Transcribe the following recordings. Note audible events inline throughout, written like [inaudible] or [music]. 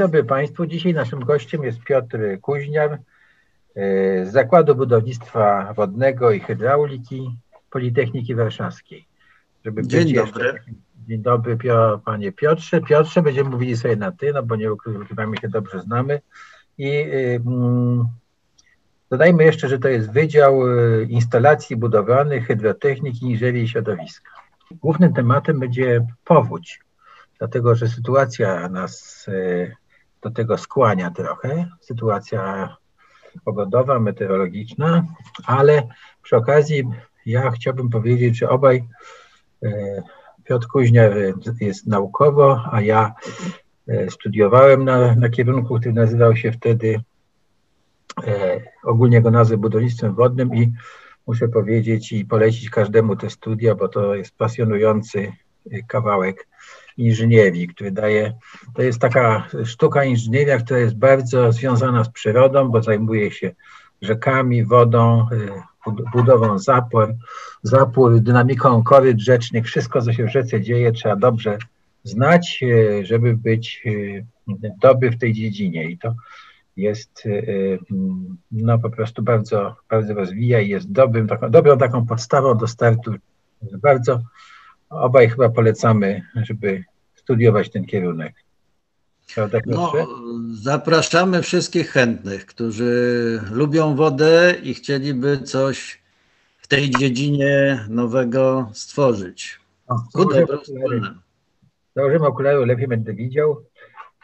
dobry Państwu. Dzisiaj naszym gościem jest Piotr Kuźniar z Zakładu Budownictwa Wodnego i Hydrauliki Politechniki Warszawskiej. Żeby Dzień dobry. Jeszcze... Dzień dobry Panie Piotrze. Piotrze, będziemy mówili sobie na Ty, no bo nie ukrywamy się dobrze znamy. I mm, dodajmy jeszcze, że to jest Wydział y, Instalacji Budowlanych, Hydrotechniki, Inżynierii i Środowiska. Głównym tematem będzie powódź, dlatego że sytuacja nas y, do tego skłania trochę, sytuacja pogodowa, meteorologiczna, ale przy okazji ja chciałbym powiedzieć, że obaj y, Piotr Kuźniar jest naukowo, a ja studiowałem na, na kierunku, który nazywał się wtedy E, ogólnie go nazwę budownictwem wodnym i muszę powiedzieć i polecić każdemu te studia, bo to jest pasjonujący e, kawałek inżynierii, który daje, to jest taka sztuka inżynieria, która jest bardzo związana z przyrodą, bo zajmuje się rzekami, wodą, e, budową zapór, zapór, dynamiką koryt rzecznych, wszystko co się w rzece dzieje trzeba dobrze znać, żeby być dobry w tej dziedzinie i to jest y, y, no, po prostu bardzo, bardzo rozwija i jest dobrym, taką, dobrą taką podstawą do startu. Bardzo obaj chyba polecamy, żeby studiować ten kierunek. Tak no, zapraszamy wszystkich chętnych, którzy lubią wodę i chcieliby coś w tej dziedzinie nowego stworzyć. Założymy okulary, lepiej będę widział.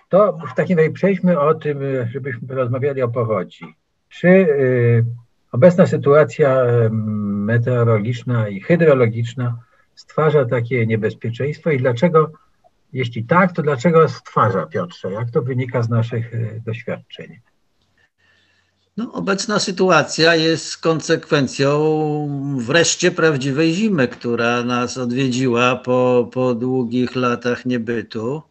To w takim razie przejdźmy o tym, żebyśmy porozmawiali o powodzi. Czy y, obecna sytuacja meteorologiczna i hydrologiczna stwarza takie niebezpieczeństwo i dlaczego, jeśli tak, to dlaczego stwarza, Piotrze? Jak to wynika z naszych y, doświadczeń? No, obecna sytuacja jest konsekwencją wreszcie prawdziwej zimy, która nas odwiedziła po, po długich latach niebytu.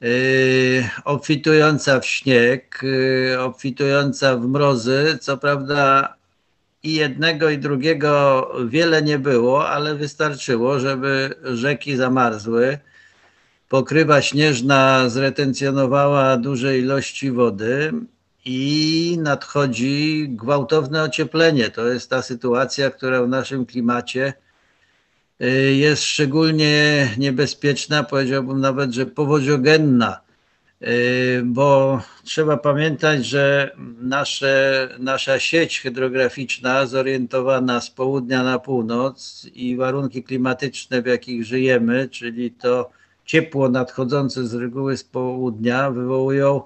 Yy, obfitująca w śnieg, yy, obfitująca w mrozy. Co prawda i jednego i drugiego wiele nie było, ale wystarczyło, żeby rzeki zamarzły. Pokrywa śnieżna zretencjonowała duże ilości wody i nadchodzi gwałtowne ocieplenie. To jest ta sytuacja, która w naszym klimacie Y, jest szczególnie niebezpieczna, powiedziałbym nawet, że powodziogenna, y, bo trzeba pamiętać, że nasze, nasza sieć hydrograficzna zorientowana z południa na północ i warunki klimatyczne, w jakich żyjemy, czyli to ciepło nadchodzące z reguły z południa, wywołują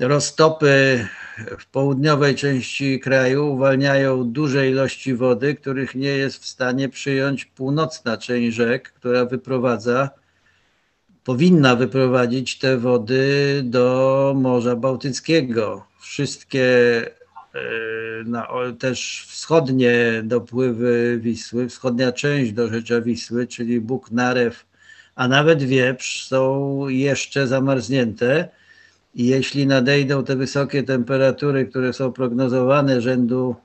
roztopy w południowej części kraju uwalniają duże ilości wody, których nie jest w stanie przyjąć północna część rzek, która wyprowadza, powinna wyprowadzić te wody do Morza Bałtyckiego. Wszystkie e, na, też wschodnie dopływy Wisły, wschodnia część do rzecza Wisły, czyli Bóg, Narew, a nawet Wieprz są jeszcze zamarznięte i jeśli nadejdą te wysokie temperatury, które są prognozowane rzędu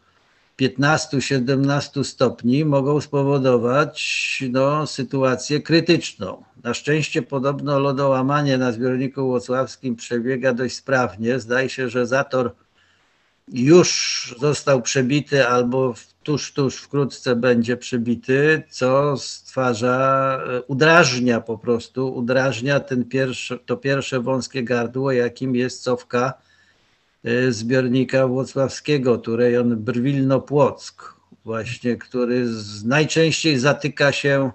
15-17 stopni, mogą spowodować no, sytuację krytyczną. Na szczęście podobno lodołamanie na zbiorniku łocławskim przebiega dość sprawnie. Zdaje się, że zator już został przebity albo tuż, tuż wkrótce będzie przebity, co stwarza, e, udrażnia po prostu, udrażnia ten pierwszy, to pierwsze wąskie gardło, jakim jest cofka e, zbiornika włocławskiego, tu rejon Brwilno-Płock, właśnie, który z, najczęściej zatyka się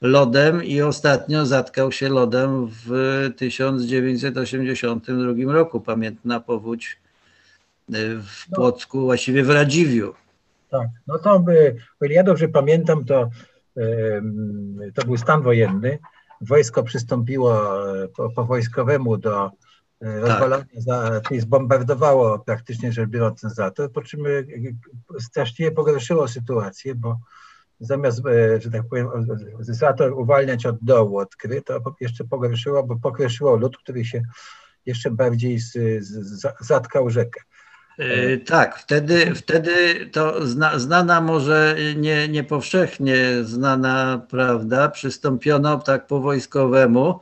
lodem i ostatnio zatkał się lodem w 1982 roku. Pamiętna powódź e, w Płocku, właściwie w Radziwiu. Tak, no to by, o ile ja dobrze pamiętam, to, to był stan wojenny. Wojsko przystąpiło e, po, po wojskowemu do e, tak. rozwalania, za, czyli zbombardowało praktycznie rzecz biorąc ten zator, po czym e, strasznie pogorszyło sytuację, bo zamiast, że tak powiem, zator uwalniać od dołu, od kry, to jeszcze pogorszyło, bo pokreszyło lód, który się jeszcze bardziej z, z, zatkał rzekę. E, tak, wtedy, wtedy to zna, znana może nie, nie powszechnie znana prawda, przystąpiono tak po wojskowemu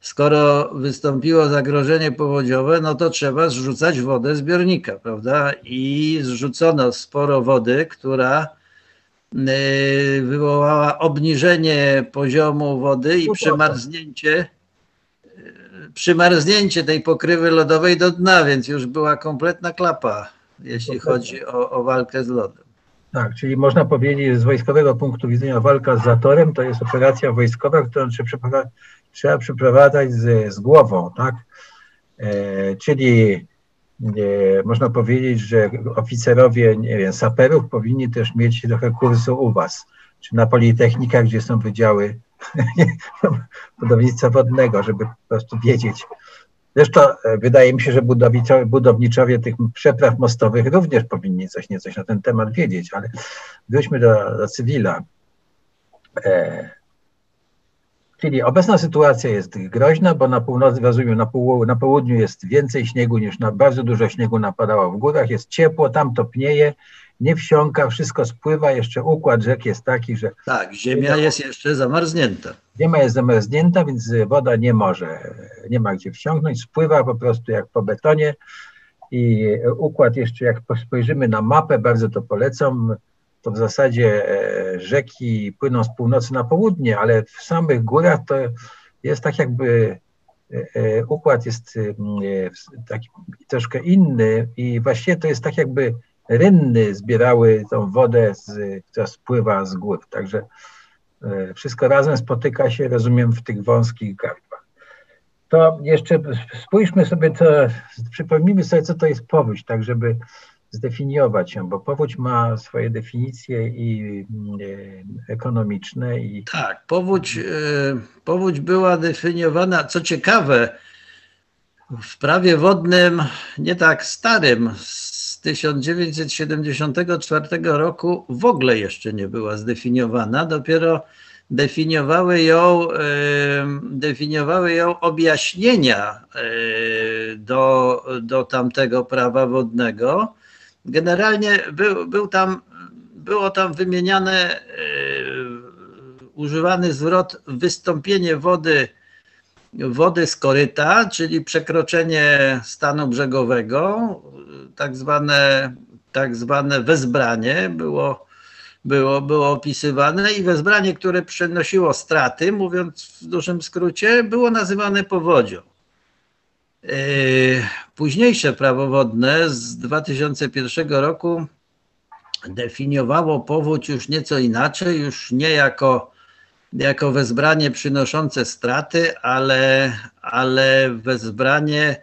skoro wystąpiło zagrożenie powodziowe, no to trzeba zrzucać wodę zbiornika, prawda? I zrzucono sporo wody, która y, wywołała obniżenie poziomu wody i przymarznięcie, y, przymarznięcie tej pokrywy lodowej do dna, więc już była kompletna klapa, jeśli chodzi o, o walkę z lodem. Tak, czyli można powiedzieć, z wojskowego punktu widzenia walka z zatorem to jest operacja wojskowa, którą trzeba, trzeba przeprowadzać z, z głową, tak? E, czyli e, można powiedzieć, że oficerowie, nie wiem, saperów powinni też mieć trochę kursu u Was, czy na Politechnikach, gdzie są wydziały [laughs] budownictwa wodnego, żeby po prostu wiedzieć, Zresztą e, wydaje mi się, że budowniczowie, budowniczowie tych przepraw mostowych również powinni coś niecoś na ten temat wiedzieć, ale wróćmy do, do cywila. E, czyli obecna sytuacja jest groźna, bo na północy, rozumiem, na, pół, na południu jest więcej śniegu niż na bardzo dużo śniegu napadało w górach, jest ciepło, tam topnieje, nie wsiąka, wszystko spływa, jeszcze układ rzek jest taki, że... Tak, ziemia jest jeszcze zamarznięta. Ziemia jest zamarznięta, więc woda nie może, nie ma gdzie wsiąknąć, spływa po prostu jak po betonie i układ jeszcze, jak spojrzymy na mapę, bardzo to polecam, to w zasadzie e, rzeki płyną z północy na południe, ale w samych górach to jest tak jakby e, e, układ jest taki troszkę inny i właściwie to jest tak jakby rynny zbierały tą wodę, z, która spływa z gór. Także e, wszystko razem spotyka się, rozumiem, w tych wąskich gardłach. To jeszcze spójrzmy sobie, to, przypomnijmy sobie, co to jest powódź, tak żeby zdefiniować ją, bo powódź ma swoje definicje i e, ekonomiczne. I... Tak, powódź, e, powódź była definiowana, co ciekawe, w prawie wodnym, nie tak starym, z 1974 roku w ogóle jeszcze nie była zdefiniowana, dopiero definiowały ją, definiowały ją objaśnienia do, do tamtego prawa wodnego. Generalnie był, był tam, było tam wymieniane, używany zwrot wystąpienie wody wody z koryta, czyli przekroczenie stanu brzegowego, tak zwane, tak zwane wezbranie było, było, było opisywane i wezbranie, które przynosiło straty, mówiąc w dużym skrócie, było nazywane powodzią. Yy, późniejsze prawo wodne z 2001 roku definiowało powódź już nieco inaczej, już nie jako jako wezbranie przynoszące straty, ale, ale wezbranie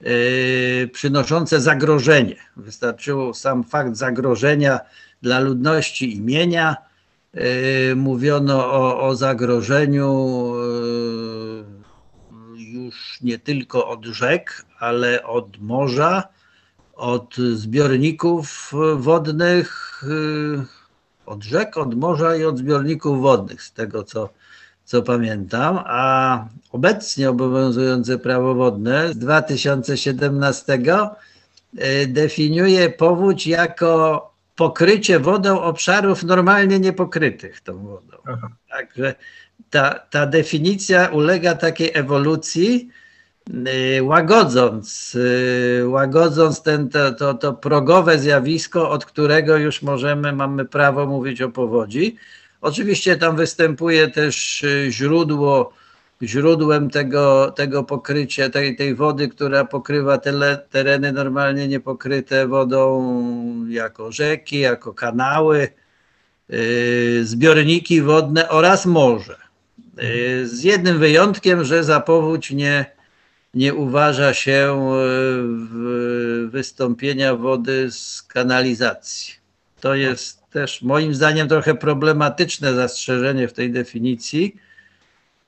yy, przynoszące zagrożenie. Wystarczyło sam fakt zagrożenia dla ludności imienia. Yy, mówiono o, o zagrożeniu yy, już nie tylko od rzek, ale od morza, od zbiorników wodnych. Yy, od rzek, od morza i od zbiorników wodnych, z tego co, co pamiętam. A obecnie obowiązujące prawo wodne z 2017 y, definiuje powódź jako pokrycie wodą obszarów normalnie niepokrytych tą wodą. Aha. Także ta, ta definicja ulega takiej ewolucji, łagodząc, y, łagodząc ten, to, to, to progowe zjawisko, od którego już możemy, mamy prawo mówić o powodzi. Oczywiście tam występuje też y, źródło, źródłem tego, tego pokrycia, tej, tej wody, która pokrywa te tereny normalnie niepokryte wodą, jako rzeki, jako kanały, zbiorniki wodne oraz morze. Z jednym wyjątkiem, że za powódź nie, nie uważa się e, wystąpienia wody z kanalizacji. To jest też moim zdaniem trochę problematyczne zastrzeżenie w tej definicji,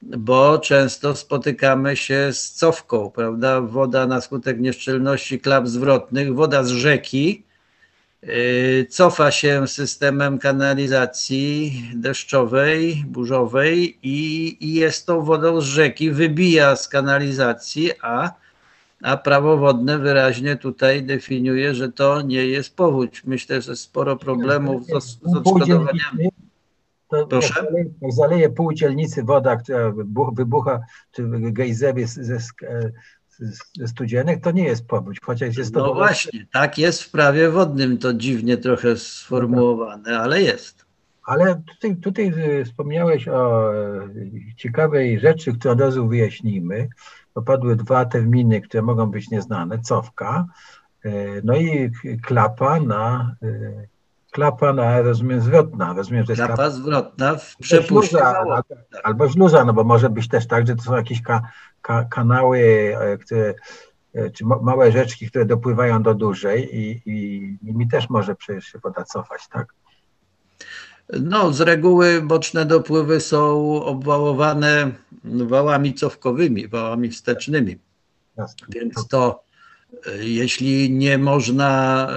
bo często spotykamy się z cofką, prawda? Woda na skutek nieszczelności klap zwrotnych, woda z rzeki cofa się systemem kanalizacji deszczowej, burzowej i, i jest tą wodą z rzeki, wybija z kanalizacji, a, a prawo wodne wyraźnie tutaj definiuje, że to nie jest powódź. Myślę, że sporo problemów z, z odszkodowaniami. To Proszę? Jak zaleje, jak zaleje pół dzielnicy woda, która wybuch- wybucha, czy gejzery ze, ze, ze studzienek, to nie jest powódź, chociaż jest to No właśnie, tak jest w prawie wodnym, to dziwnie trochę sformułowane, ale jest. Ale tutaj, tutaj y, wspomniałeś o e, ciekawej rzeczy, którą od razu wyjaśnijmy. Popadły dwa terminy, które mogą być nieznane. Cofka, e, no i klapa na, klapa na, rozumiem, zwrotna. Rozumiem, że jest Klapa zwrotna w przepuście albo, śluza, no bo może być też tak, że to są jakieś ka, ka, kanały, e, które, e, czy ma- małe rzeczki, które dopływają do dużej i, i nimi też może przecież się woda cofać, tak? No, z reguły boczne dopływy są obwałowane wałami cofkowymi, wałami wstecznymi. Jasne. Więc to jeśli nie można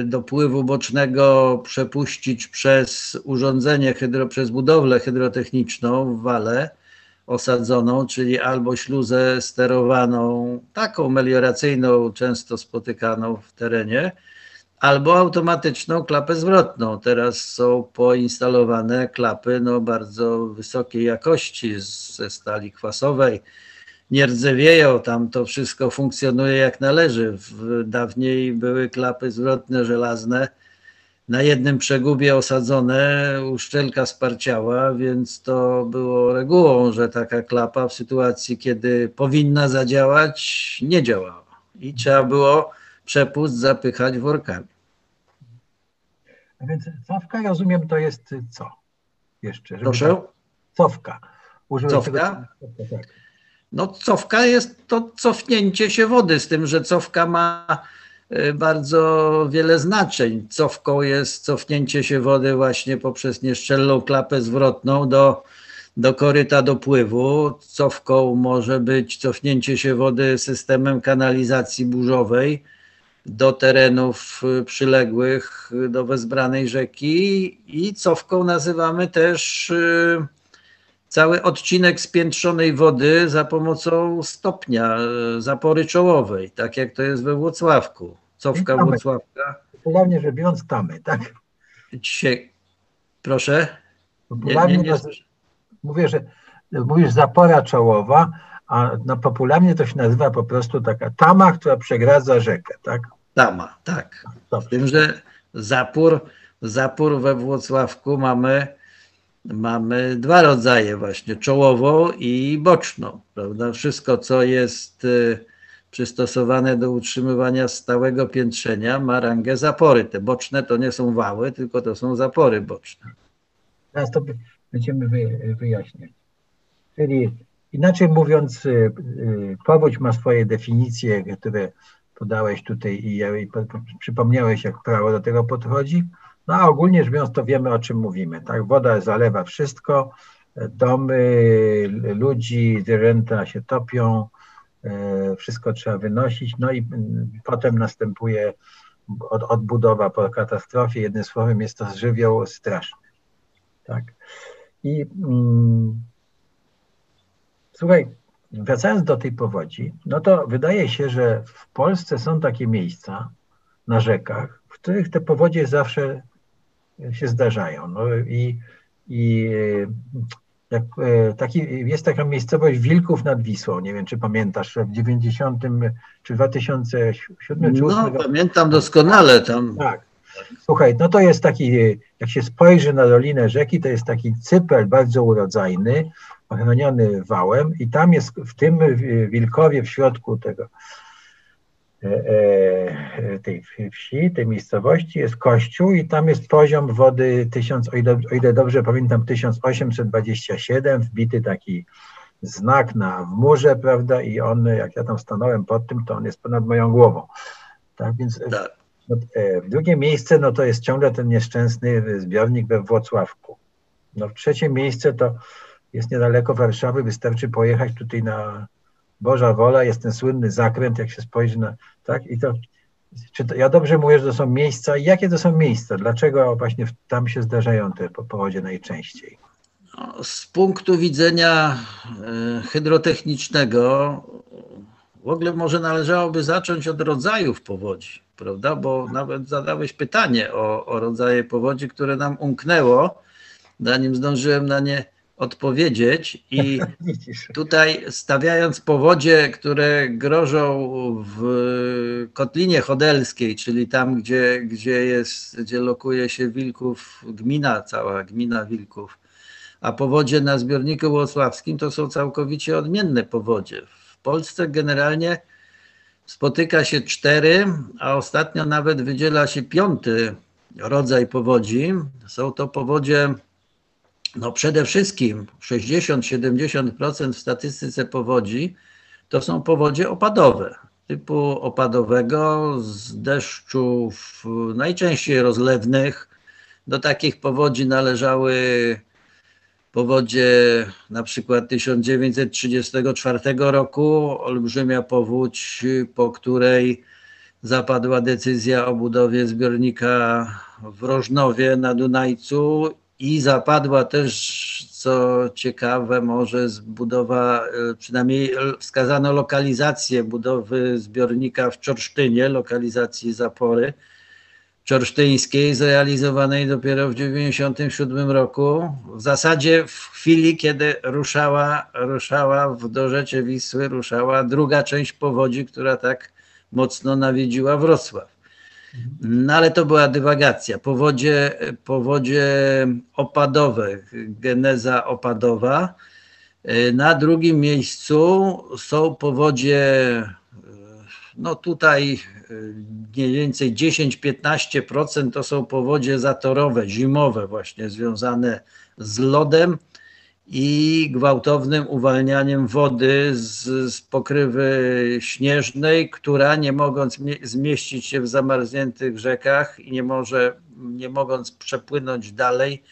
y, dopływu bocznego przepuścić przez urządzenie, hydro, przez budowlę hydrotechniczną w wale osadzoną, czyli albo śluzę sterowaną, taką melioracyjną, często spotykaną w terenie, albo automatyczną klapę zwrotną. Teraz są poinstalowane klapy no, bardzo wysokiej jakości ze stali kwasowej nie rdzewieją, tam to wszystko funkcjonuje jak należy. W, dawniej były klapy zwrotne żelazne, na jednym przegubie osadzone, uszczelka sparciała, więc to było regułą, że taka klapa w sytuacji, kiedy powinna zadziałać, nie działała. I trzeba było przepust zapychać workami. A więc cofka, rozumiem, to jest co? Jeszcze. Proszę? tak- Cofka. Użyłem Cofka? Tego, tak. No, cofka jest to cofnięcie się wody, z tym, że cofka ma y, bardzo wiele znaczeń. Cofką jest cofnięcie się wody właśnie poprzez nieszczelną klapę zwrotną do, do koryta dopływu. Cofką może być cofnięcie się wody systemem kanalizacji burzowej do terenów y, przyległych do wezbranej rzeki i cofką nazywamy też y, cały odcinek spiętrzonej wody za pomocą stopnia e, zapory czołowej, tak jak to jest we Włocławku. Cofka Tamy. Włocławka. Popularnie rzecz biorąc tamy, tak? Dzisiaj, proszę. Nie, Popularnie nie, nie. mówię, że mówisz zapora czołowa, a no, popularnie to się nazywa po prostu taka tama, która przegradza rzekę, tak? Tama, tak. Z tym, że zapór, zapór we Włocławku mamy, mamy dwa rodzaje właśnie, czołową i boczną, prawda? Wszystko, co jest y, przystosowane do utrzymywania stałego piętrzenia ma rangę zapory. Te boczne to nie są wały, tylko to są zapory boczne. Teraz to będziemy wy, wyjaśniać. Czyli inaczej mówiąc, y, y, powódź ma swoje definicje, które podałeś tutaj i, przypomniałeś, jak prawo do tego podchodzi. No a ogólnie rzecz biorąc, to wiemy, o czym mówimy. Tak? Woda zalewa wszystko, domy, ludzi, zwierzęta się topią, e, wszystko trzeba wynosić, no i mm, potem następuje od, odbudowa po katastrofie. Jednym słowem jest to żywioł straszny. Tak. I mm, słuchaj, wracając do tej powodzi, no to wydaje się, że w Polsce są takie miejsca na rzekach, w których te powodzie zawsze się zdarzają. No i, i jak, e, taki, jest taka miejscowość Wilków nad Wisłą, nie wiem czy pamiętasz, w 90 czy 2007 czy No, 2008 roku. pamiętam doskonale tam. Tak. Słuchaj, no to jest taki, jak się spojrzy na dolinę rzeki, to jest taki cypel bardzo urodzajny, ochroniony wałem i tam jest w tym Wilkowie, w środku tego tej wsi, tej miejscowości jest kościół i tam jest poziom wody 1000, o ile, o ile dobrze pamiętam, 1827, wbity taki znak na w murze, prawda, i on, jak ja tam stanąłem pod tym, to on jest ponad moją głową. Tak, więc Tak. no, e, drugie miejsce, no to jest ciągle ten nieszczęsny zbiornik we Włocławku. No, trzecie miejsce to jest niedaleko Warszawy, wystarczy pojechać tutaj na Boża Wola, jest ten słynny zakręt, jak się spojrzy na, tak, i to, czy to, ja dobrze mówię, że to są miejsca, i jakie to są miejsca, dlaczego właśnie tam się zdarzają te po- powodzie najczęściej? No, Z punktu widzenia e, hydrotechnicznego w ogóle może należałoby zacząć od rodzajów powodzi, prawda? Bo nawet zadałeś pytanie o, o rodzaje powodzi, które nam umknęło. zanim zdążyłem na nie odpowiedzieć. I [laughs] tutaj stawiając powodzie, które grożą w Kotlinie Chodelskiej, czyli tam, gdzie, gdzie, jest, gdzie lokuje się Wilków, gmina, cała gmina Wilków, a powodzie na zbiorniku Włocławskim to są całkowicie odmienne powodzie. W Polsce generalnie spotyka się cztery, a ostatnio nawet wydziela się piąty rodzaj powodzi. Są to powodzie, no przede wszystkim 60-70% w statystyce powodzi to są powodzie opadowe, typu opadowego z deszczów najczęściej rozlewnych. Do takich powodzi należały powodzie na przykład 1934 roku, olbrzymia powódź, po której zapadła decyzja o budowie zbiornika w Rożnowie na Dunajcu i zapadła też, co ciekawe, może zbudowa, przynajmniej wskazano lokalizację budowy zbiornika w Czorsztynie, lokalizacji zapory czorsztyńskiej, zrealizowanej dopiero w 1997 roku. W zasadzie w chwili, kiedy ruszała, ruszała w dorzecze Wisły, ruszała druga część powodzi, która tak mocno nawiedziła Wrocław. No ale to była dywagacja. Powodzie, powodzie opadowe, geneza opadowa. Na drugim miejscu są powodzie, no tutaj mniej więcej 10-15% to są powodzie zatorowe, zimowe, właśnie związane z lodem i gwałtownym uwalnianiem wody z, z pokrywy śnieżnej, która nie mogąc zmieścić się w zamarzniętych rzekach i nie, może, nie mogąc przepłynąć dalej,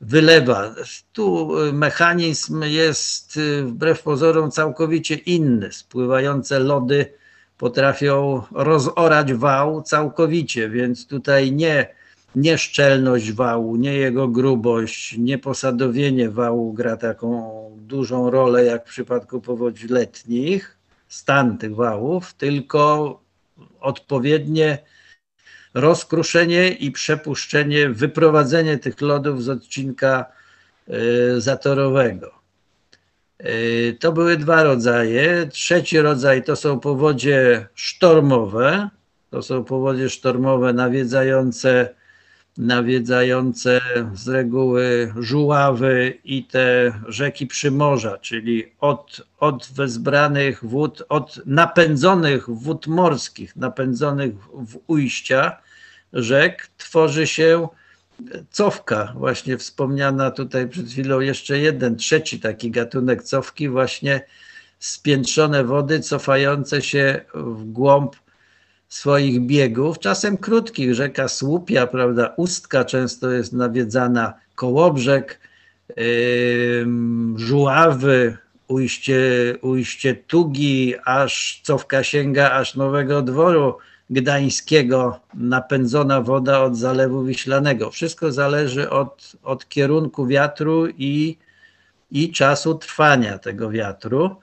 wylewa. Tu mechanizm jest wbrew pozorom całkowicie inny. Spływające lody potrafią rozorać wał całkowicie, więc tutaj nie, nie szczelność wału, nie jego grubość, nie posadowienie wału gra taką dużą rolę jak w przypadku powodzi letnich, stan tych wałów, tylko odpowiednie rozkruszenie i przepuszczenie, wyprowadzenie tych lodów z odcinka y, zatorowego. Y, to były dwa rodzaje. Trzeci rodzaj to są powodzie sztormowe. To są powodzie sztormowe nawiedzające, nawiedzające z reguły żuławy i te rzeki przymorza, czyli od, od wezbranych wód, od napędzonych wód morskich, napędzonych w ujścia rzek, tworzy się cofka, właśnie wspomniana tutaj przed chwilą, jeszcze jeden, trzeci taki gatunek cofki, właśnie spiętrzone wody cofające się w głąb swoich biegów, czasem krótkich. Rzeka Słupia, prawda, Ustka często jest nawiedzana, Kołobrzeg, yy, Żuławy, ujście, ujście Tugi, aż cofka sięga aż Nowego Dworu, Gdańskiego napędzona woda od Zalewu Wiślanego. Wszystko zależy od, od kierunku wiatru i, i czasu trwania tego wiatru.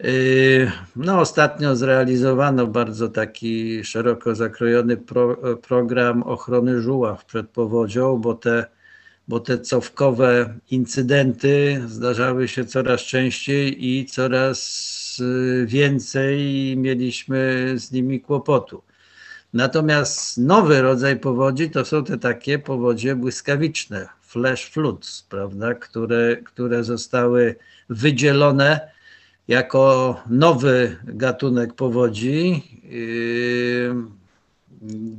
Yy, no, ostatnio zrealizowano bardzo taki szeroko zakrojony pro, program ochrony żuław przed powodzią, bo te, bo te cofkowe incydenty zdarzały się coraz częściej i coraz więcej i mieliśmy z nimi kłopotu. Natomiast nowy rodzaj powodzi to są te takie powodzie błyskawiczne, flash floods, prawda, które, które zostały wydzielone jako nowy gatunek powodzi. Yy,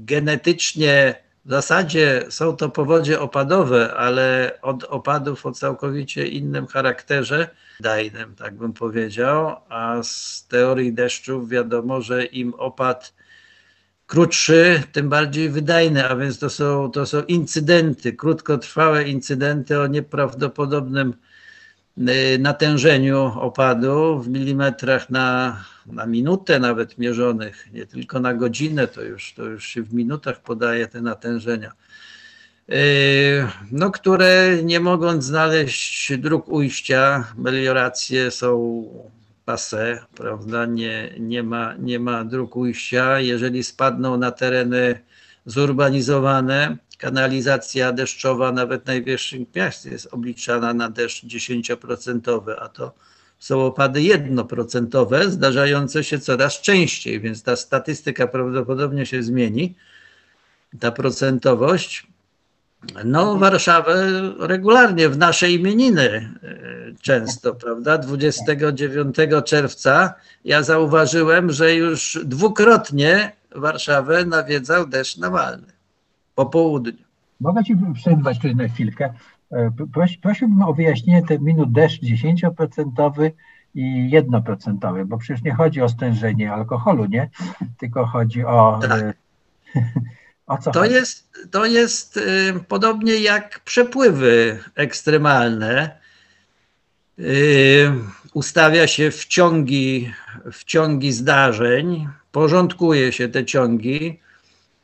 genetycznie w zasadzie są to powodzie opadowe, ale od opadów o całkowicie innym charakterze, dajnym, tak bym powiedział, a z teorii deszczów wiadomo, że im opad krótszy, tym bardziej wydajny, a więc to są, to są incydenty, krótkotrwałe incydenty o nieprawdopodobnym natężeniu opadu w milimetrach na, na minutę nawet mierzonych, nie tylko na godzinę, to już, to już się w minutach podaje te natężenia. Yy, no, które nie mogąc znaleźć dróg ujścia, melioracje są passe, prawda, nie, nie, ma, nie ma dróg ujścia. Jeżeli spadną na tereny zurbanizowane, kanalizacja deszczowa nawet najwyższych miast jest obliczana na deszcz 10%, a to są opady jednoprocentowe, zdarzające się coraz częściej, więc ta statystyka prawdopodobnie się zmieni, ta procentowość. No, Warszawę regularnie w nasze imieniny e, często, prawda? 29 czerwca ja zauważyłem, że już dwukrotnie Warszawę nawiedzał deszcz nawalny po południu. Mogę Ci przerwać tutaj na chwilkę. E, proś, prosiłbym o wyjaśnienie ten minut deszcz 10% i 1%, bo przecież nie chodzi o stężenie alkoholu, nie? Tylko chodzi o. Tak. E, [laughs] o co to, chodzi? Jest, to jest y, podobnie jak przepływy ekstremalne. Y, ustawia się w ciągi, w ciągi zdarzeń, porządkuje się te ciągi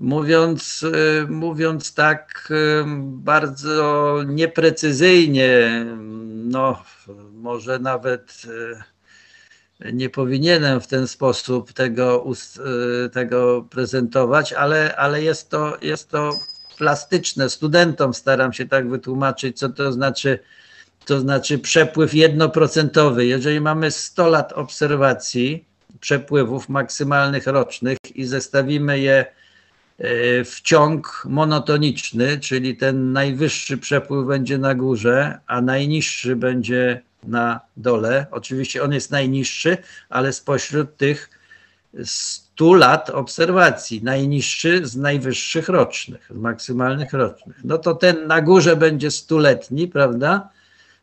Mówiąc, y, mówiąc tak y, bardzo nieprecyzyjnie, no może nawet y, nie powinienem w ten sposób tego, tego prezentować, ale, ale jest, to, jest to plastyczne. Studentom staram się tak wytłumaczyć, co to znaczy, to znaczy przepływ jednoprocentowy. Jeżeli mamy 100 lat obserwacji przepływów maksymalnych rocznych i zestawimy je w ciąg monotoniczny, czyli ten najwyższy przepływ będzie na górze, a najniższy będzie na dole. Oczywiście on jest najniższy, ale spośród tych 100 lat obserwacji, najniższy z najwyższych rocznych, z maksymalnych rocznych. No to ten na górze będzie stuletni, prawda?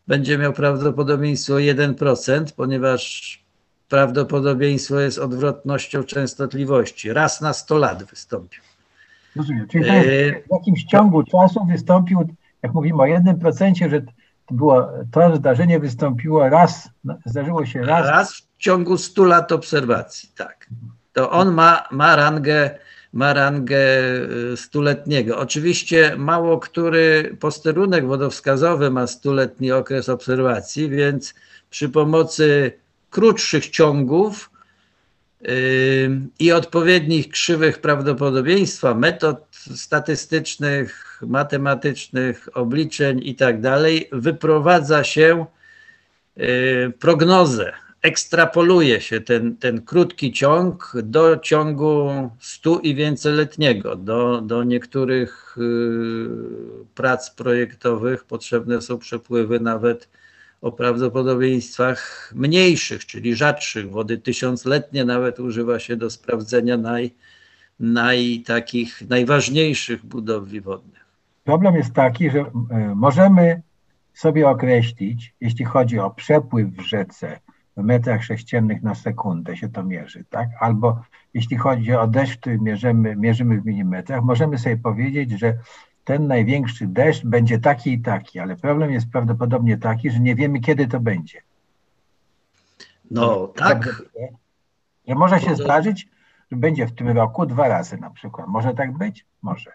Będzie miał prawdopodobieństwo 1%, ponieważ prawdopodobieństwo jest odwrotnością częstotliwości. Raz na 100 lat wystąpił. Rozumiem. Czyli yy, w jakimś ciągu czasu wystąpił, jak mówimy o jednym procencie, że to, było, to zdarzenie wystąpiło raz, zdarzyło się raz. Raz w ciągu 100 lat obserwacji, tak. To on ma, ma rangę ma rangę y, stuletniego. Oczywiście mało który posterunek wodowskazowy ma stuletni okres obserwacji, więc przy pomocy krótszych ciągów i odpowiednich krzywych prawdopodobieństwa, metod statystycznych, matematycznych, obliczeń i tak dalej, wyprowadza się y, prognozę, ekstrapoluje się ten, ten krótki ciąg do ciągu stu i więcejletniego. Do, do niektórych y, prac projektowych potrzebne są przepływy nawet o prawdopodobieństwach mniejszych, czyli rzadszych. Wody tysiącletnie nawet używa się do sprawdzenia naj, naj, takich najważniejszych budowli wodnych. Problem jest taki, że e, możemy sobie określić, jeśli chodzi o przepływ w rzece, w metrach sześciennych na sekundę się to mierzy, tak? Albo jeśli chodzi o deszcz, który mierzymy, mierzymy w milimetrach, możemy sobie powiedzieć, że ten największy deszcz będzie taki i taki, ale problem jest prawdopodobnie taki, że nie wiemy, kiedy to będzie. No tak. Że może się zdarzyć, że będzie w tym roku dwa razy na przykład. Może tak być? Może.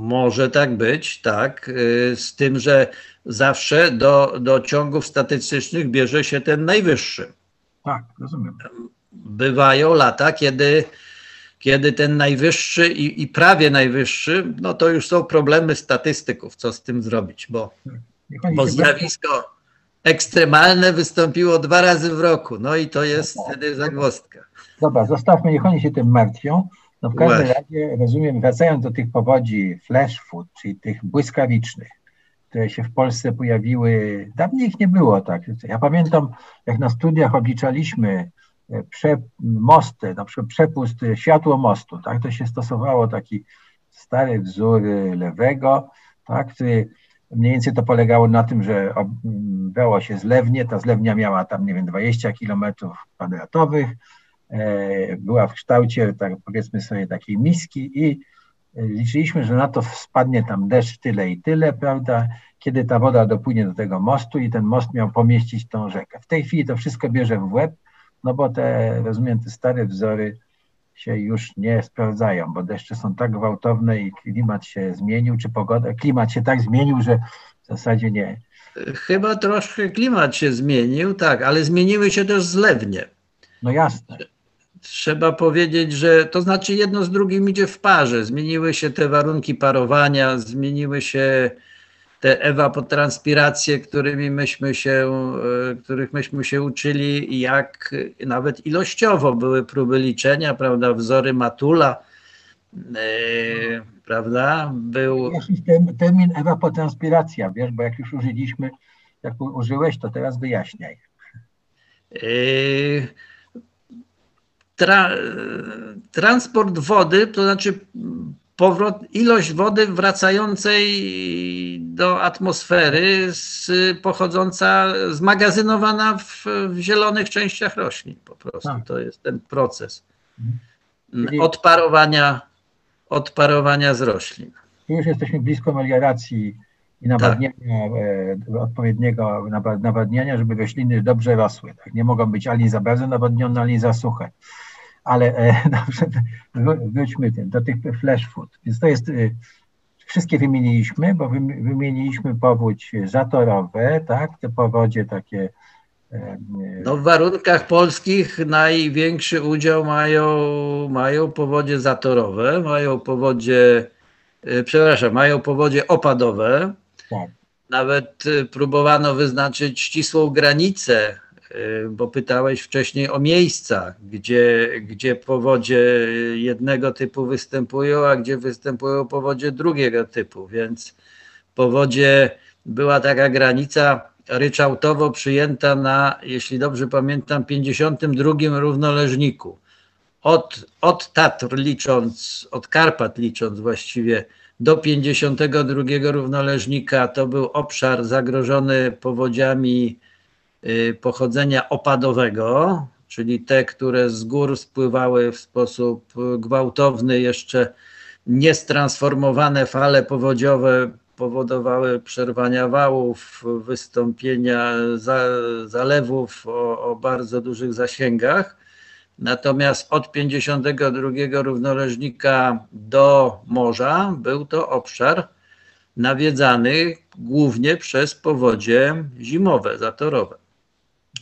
Może tak być, tak. Y, z tym, że zawsze do, do ciągów statystycznych bierze się ten najwyższy. Tak, rozumiem. Bywają lata, kiedy kiedy ten najwyższy i, i, prawie najwyższy, no to już są problemy statystyków, co z tym zrobić, bo, bo zjawisko ekstremalne wystąpiło dwa razy w roku, no i to jest wtedy zagwozdka. Dobra, zostawmy, niech oni się tym martwią. No w każdym Właśnie. razie, rozumiem, wracając do tych powodzi flash food, czyli tych błyskawicznych, które się w Polsce pojawiły, dawniej ich nie było tak. Ja pamiętam, jak na studiach obliczaliśmy prze, mosty, na przykład przepust światło mostu, tak, to się stosowało taki stary wzór lewego, tak, który mniej więcej to polegało na tym, że było się zlewnie, ta zlewnia miała tam, nie wiem, 20 kilometrów kwadratowych, e, była w kształcie, tak powiedzmy sobie, takiej miski i liczyliśmy, że na to spadnie tam deszcz tyle i tyle, prawda, kiedy ta woda dopłynie do tego mostu i ten most miał pomieścić tą rzekę. W tej chwili to wszystko bierze w łeb, no bo te, rozumiem, te stare wzory się już nie sprawdzają, bo deszcze są tak gwałtowne i klimat się zmienił, czy pogoda, klimat się tak zmienił, że w zasadzie nie. Chyba troszkę klimat się zmienił, tak, ale zmieniły się też zlewnie. No jasne. trzeba powiedzieć, że to znaczy jedno z drugim idzie w parze. Zmieniły się te warunki parowania, zmieniły się te ewapotranspiracje, którymi myśmy się, e, których myśmy się uczyli, jak nawet ilościowo były próby liczenia, prawda, wzory Matula, yy, prawda, był... Ten, termin ewapotranspiracja, wiesz, bo jak już użyliśmy, jak użyłeś, to teraz wyjaśniaj. Yy, tra, transport wody, to znaczy powrot, ilość wody wracającej do atmosfery z, pochodząca, zmagazynowana w, w, zielonych częściach roślin po prostu. Tak. To jest ten proces mhm. odparowania, odparowania z roślin. Już jesteśmy blisko melioracji i nawadniania, tak. e, odpowiedniego nawadniania, żeby rośliny dobrze rosły. Tak? Nie mogą być ani za bardzo nawodnione, ani za suche. Ale e, [laughs] dobrze, wróćmy tym, do tych flash food. Więc to jest, e, wszystkie wymieniliśmy, bo wymieniliśmy powódź zatorowe, tak, te powodzie takie no w warunkach polskich największy udział mają, mają powodzie zatorowe, mają powodzie, przepraszam, mają powodzie opadowe, tak. Nawet próbowano wyznaczyć ścisłą granicę, bo pytałeś wcześniej o miejsca, gdzie, gdzie powodzie jednego typu występują, a gdzie występują powodzie drugiego typu. Więc powodzie była taka granica ryczałtowo przyjęta na, jeśli dobrze pamiętam, 52 równoleżniku. Od, od Tatr licząc, od Karpat licząc właściwie do 52 równoleżnika to był obszar zagrożony powodziami y, pochodzenia opadowego, czyli te, które z gór spływały w sposób gwałtowny, jeszcze niestransformowane fale powodziowe powodowały przerwania wałów, wystąpienia zalewów o, o bardzo dużych zasięgach. Natomiast od 52 równoleżnika do morza był to obszar nawiedzany głównie przez powodzie zimowe, zatorowe.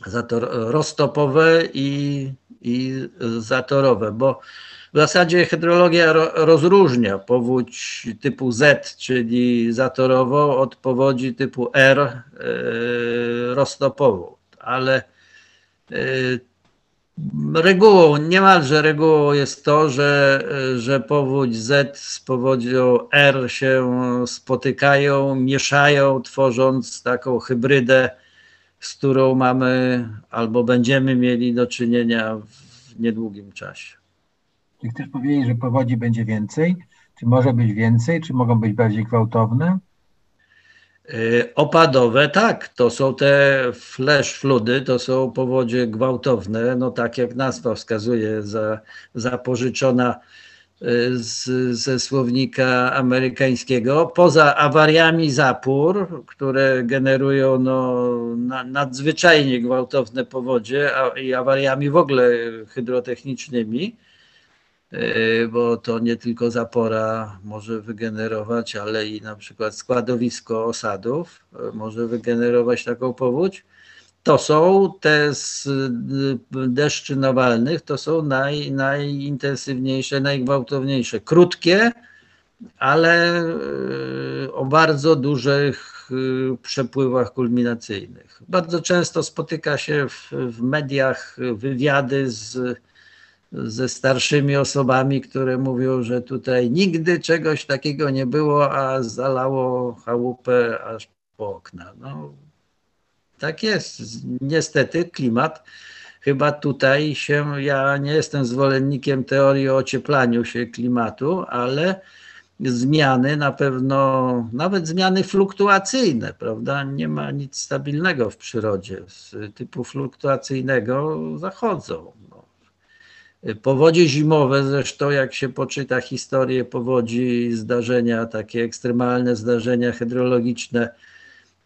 Zator, roztopowe i, i zatorowe, bo w zasadzie hydrologia rozróżnia powódź typu Z, czyli zatorową, od powodzi typu R, yy, roztopową. Ale yy, Regułą, niemalże regułą jest to, że, że powódź Z z powodzią R się spotykają, mieszają, tworząc taką hybrydę, z którą mamy albo będziemy mieli do czynienia w niedługim czasie. Czy chcesz powiedzieć, że powodzi będzie więcej? Czy może być więcej? Czy mogą być bardziej gwałtowne? Y, opadowe, tak, to są te flash floody, to są powodzie gwałtowne, no tak jak nazwa wskazuje, za, zapożyczona z, ze słownika amerykańskiego. Poza awariami zapór, które generują no, na, nadzwyczajnie gwałtowne powodzie a, i awariami w ogóle hydrotechnicznymi, E, bo to nie tylko zapora może wygenerować, ale i na przykład składowisko osadów e, może wygenerować taką powódź. To są te z deszczy nawalnych, to są naj, najintensywniejsze, najgwałtowniejsze. Krótkie, ale e, o bardzo dużych przepływach kulminacyjnych. Bardzo często spotyka się w, w mediach wywiady z ze starszymi osobami, które mówią, że tutaj nigdy czegoś takiego nie było, a zalało chałupę aż po okna. No, tak jest. Niestety klimat chyba tutaj się, ja nie jestem zwolennikiem teorii o ocieplaniu się klimatu, ale zmiany na pewno, nawet zmiany fluktuacyjne, prawda? Nie ma nic stabilnego w przyrodzie. Z typu fluktuacyjnego zachodzą. Powodzie zimowe, zresztą jak się poczyta historię powodzi, zdarzenia, takie ekstremalne zdarzenia hydrologiczne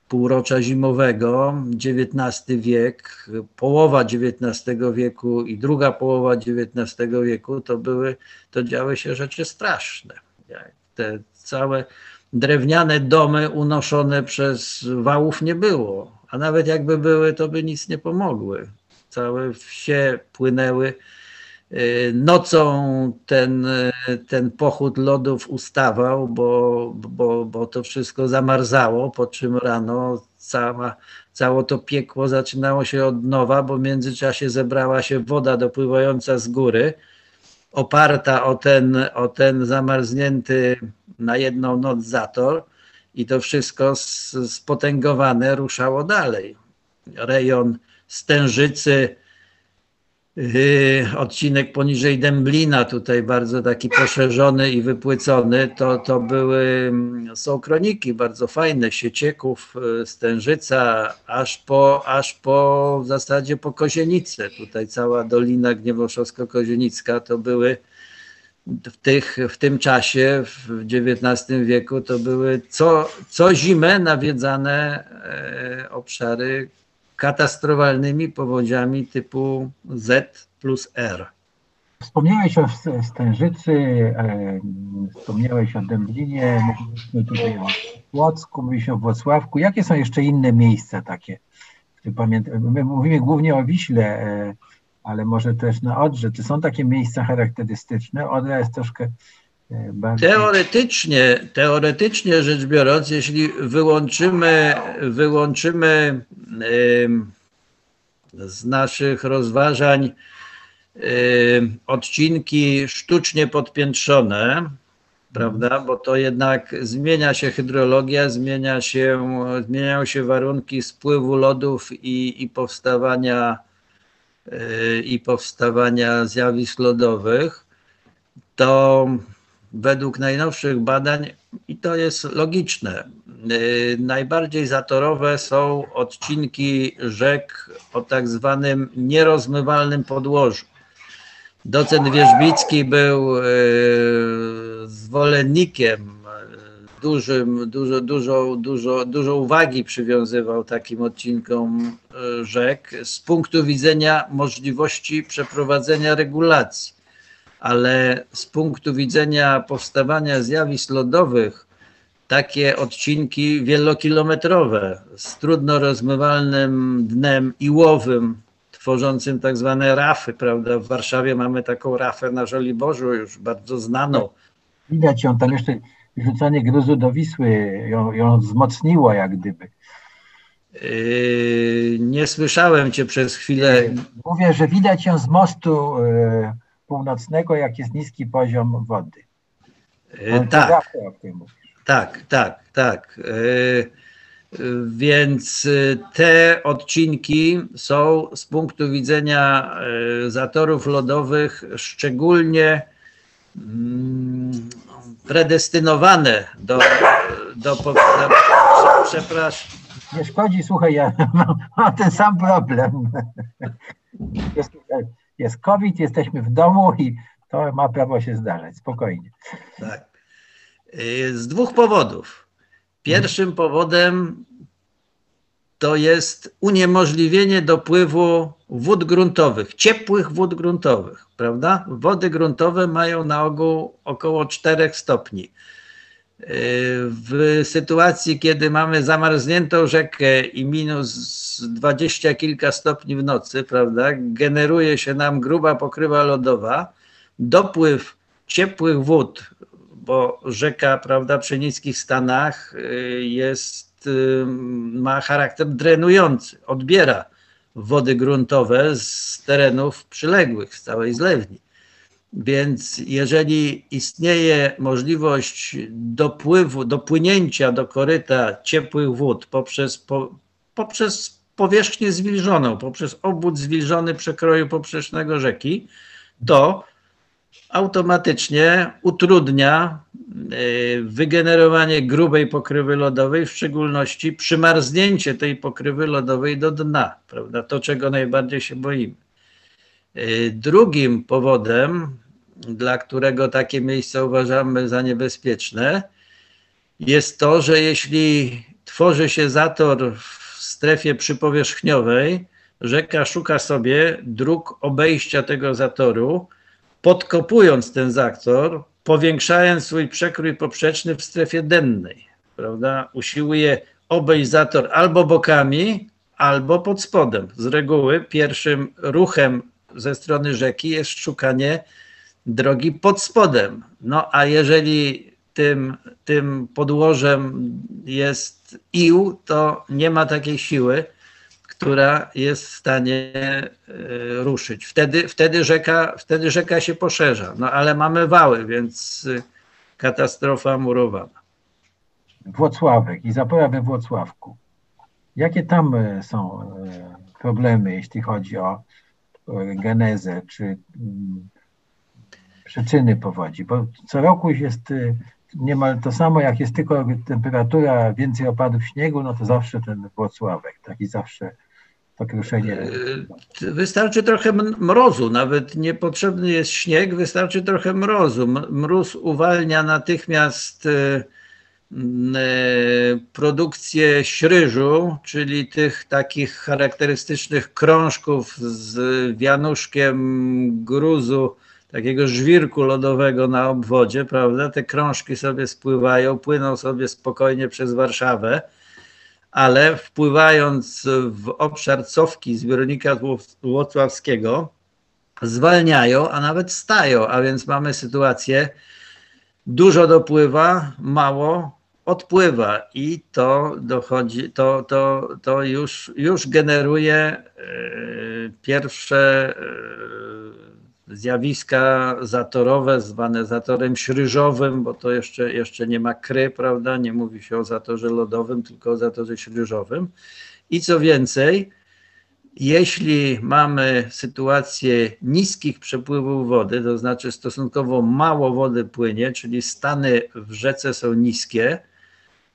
półrocza zimowego, XIX wiek, połowa XIX wieku i druga połowa XIX wieku, to były, to działy się rzeczy straszne. Te całe drewniane domy unoszone przez wałów nie było, a nawet jakby były, to by nic nie pomogły. Całe wsie płynęły nocą ten, ten pochód lodów ustawał, bo, bo, bo to wszystko zamarzało, po czym rano cała, całe to piekło zaczynało się od nowa, bo w międzyczasie zebrała się woda dopływająca z góry, oparta o ten, o ten zamarznięty na jedną noc zator i to wszystko spotęgowane ruszało dalej. Rejon Stężycy, odcinek poniżej Dęblina, tutaj bardzo taki poszerzony i wypłycony, to, to były, mm, są kroniki bardzo fajne, Siecieków, yy, Stężyca, aż po, aż po w zasadzie po Kozienicę. Tutaj cała Dolina Gniewoszowsko-Kozienicka to były w, tych, w tym czasie, w XIX wieku, to były co, co zimę nawiedzane e, obszary katastrofalnymi powodziami typu Z plus R. Wspomniałeś o Stężycy, e, wspomniałeś o Dęblinie, mówiliśmy tutaj o Płocku, mówiliśmy o Włocławku. Jakie są jeszcze inne miejsca takie? My mówimy głównie o Wiśle, e, ale może też na Odrze. Czy są takie miejsca charakterystyczne? Odra jest troszkę Bardziej... Teoretycznie, teoretycznie rzecz biorąc, jeśli wyłączymy, wyłączymy z naszych rozważań odcinki sztucznie podpiętrzone, prawda, bo to jednak zmienia się hydrologia, zmienia się, zmieniają się warunki spływu lodów i, i powstawania y, i powstawania zjawisk lodowych, to według najnowszych badań, i to jest logiczne, y, najbardziej zatorowe są odcinki rzek o tak zwanym nierozmywalnym podłożu. Docent Wierzbicki był y, zwolennikiem y, dużym, dużo, dużo, dużo, dużo uwagi przywiązywał takim odcinkom rzek z punktu widzenia możliwości przeprowadzenia regulacji ale z punktu widzenia powstawania zjawisk lodowych, takie odcinki wielokilometrowe z trudno rozmywalnym dnem iłowym, tworzącym tak zwane rafy, prawda? W Warszawie mamy taką rafę na Żoliborzu, już bardzo znaną. Widać ją tam jeszcze rzucanie gruzu do Wisły ją, ją wzmocniło jak gdyby. Yy, nie słyszałem cię przez chwilę. Mówię, że widać ją z mostu yy, północnego, jak jest niski poziom wody. E, tak, tak, tak, tak. E, więc e, te odcinki są z punktu widzenia zatorów lodowych szczególnie mm, predestynowane do, do, do przepraszam. Nie szkodzi, słuchaj, ja [laughs] mam ten sam problem. [laughs] Jest, COVID, jesteśmy w domu i to ma prawo się zdarzać, spokojnie. Tak. Y, z dwóch powodów. Pierwszym powodem to jest uniemożliwienie dopływu wód gruntowych, ciepłych wód gruntowych, prawda? Wody gruntowe mają na ogół około 4 stopni. W sytuacji, kiedy mamy zamarzniętą rzekę i minus dwadzieścia kilka stopni w nocy, prawda, generuje się nam gruba pokrywa lodowa, dopływ ciepłych wód, bo rzeka, prawda, przy niskich stanach y, jest, y, ma charakter drenujący, odbiera wody gruntowe z terenów przyległych, z całej zlewni. Więc jeżeli istnieje możliwość dopływu, dopłynięcia do koryta ciepłych wód poprzez, po, poprzez powierzchnię zwilżoną, poprzez obwód zwilżony przekroju poprzecznego rzeki, to automatycznie utrudnia e, wygenerowanie grubej pokrywy lodowej, w szczególności przymarznięcie tej pokrywy lodowej do dna, prawda? To, czego najbardziej się boimy. E, drugim powodem, dla którego takie miejsca uważamy za niebezpieczne, jest to, że jeśli tworzy się zator w strefie przypowierzchniowej, rzeka szuka sobie dróg obejścia tego zatoru, podkopując ten zator, powiększając swój przekrój poprzeczny w strefie dennej. Prawda? Usiłuje obejść zator albo bokami, albo pod spodem. Z reguły pierwszym ruchem ze strony rzeki jest szukanie drogi pod spodem. No a jeżeli tym, tym podłożem jest ił, to nie ma takiej siły, która jest w stanie e, ruszyć. Wtedy, wtedy, rzeka, wtedy rzeka się poszerza. No ale mamy wały, więc e, katastrofa murowana. Włocławek i zapora we Włocławku. Jakie tam e, są problemy, jeśli chodzi o genezę czy mm, przyczyny powodzi? Bo co roku jest niemal to samo, jak jest tylko temperatura, więcej opadów śniegu, no to zawsze ten Włocławek, taki zawsze to kruszenie. E, wystarczy trochę mrozu, nawet niepotrzebny jest śnieg, wystarczy trochę mrozu. Mróz uwalnia natychmiast e, produkcję śryżu, czyli tych takich charakterystycznych krążków z wianuszkiem gruzu, takiego żwirku lodowego na obwodzie, prawda? Te krążki sobie spływają, płyną sobie spokojnie przez Warszawę ale wpływając w obszar cofki zbiornika Włocławskiego, zwalniają, a nawet stają, a więc mamy sytuację, dużo dopływa, mało odpływa i to dochodzi, to, to, to już, już generuje e, pierwsze e, zjawiska zatorowe, zwane zatorem śryżowym, bo to jeszcze, jeszcze nie ma kry, prawda? Nie mówi się o zatorze lodowym, tylko o zatorze śryżowym. I co więcej, jeśli mamy sytuację niskich przepływów wody, to znaczy stosunkowo mało wody płynie, czyli stany w rzece są niskie,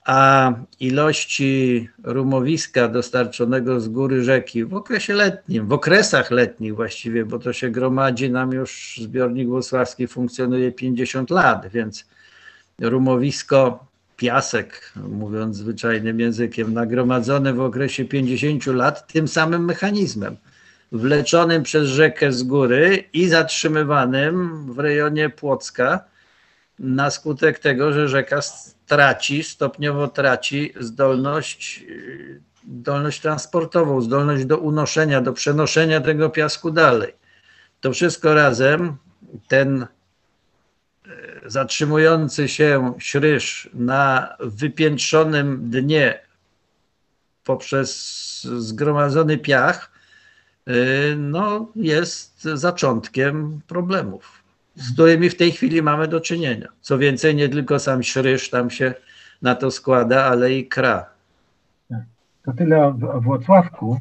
a ilości rumowiska dostarczonego z góry rzeki w okresie letnim, w okresach letnich właściwie, bo to się gromadzi nam już zbiornik włosławski funkcjonuje 50 lat, więc rumowisko, piasek, mówiąc zwyczajnym językiem, nagromadzone w okresie 50 lat tym samym mechanizmem, wleczonym przez rzekę z góry i zatrzymywanym w rejonie Płocka na skutek tego, że rzeka traci, stopniowo traci zdolność, zdolność transportową, zdolność do unoszenia, do przenoszenia tego piasku dalej. To wszystko razem, ten e, zatrzymujący się śryż na wypiętrzonym dnie poprzez zgromadzony piach, e, no, jest zaczątkiem problemów z którymi w tej chwili mamy do czynienia. Co więcej, nie tylko sam szrysz tam się na to składa, ale i kra. Tak. To tyle o, Włocławku.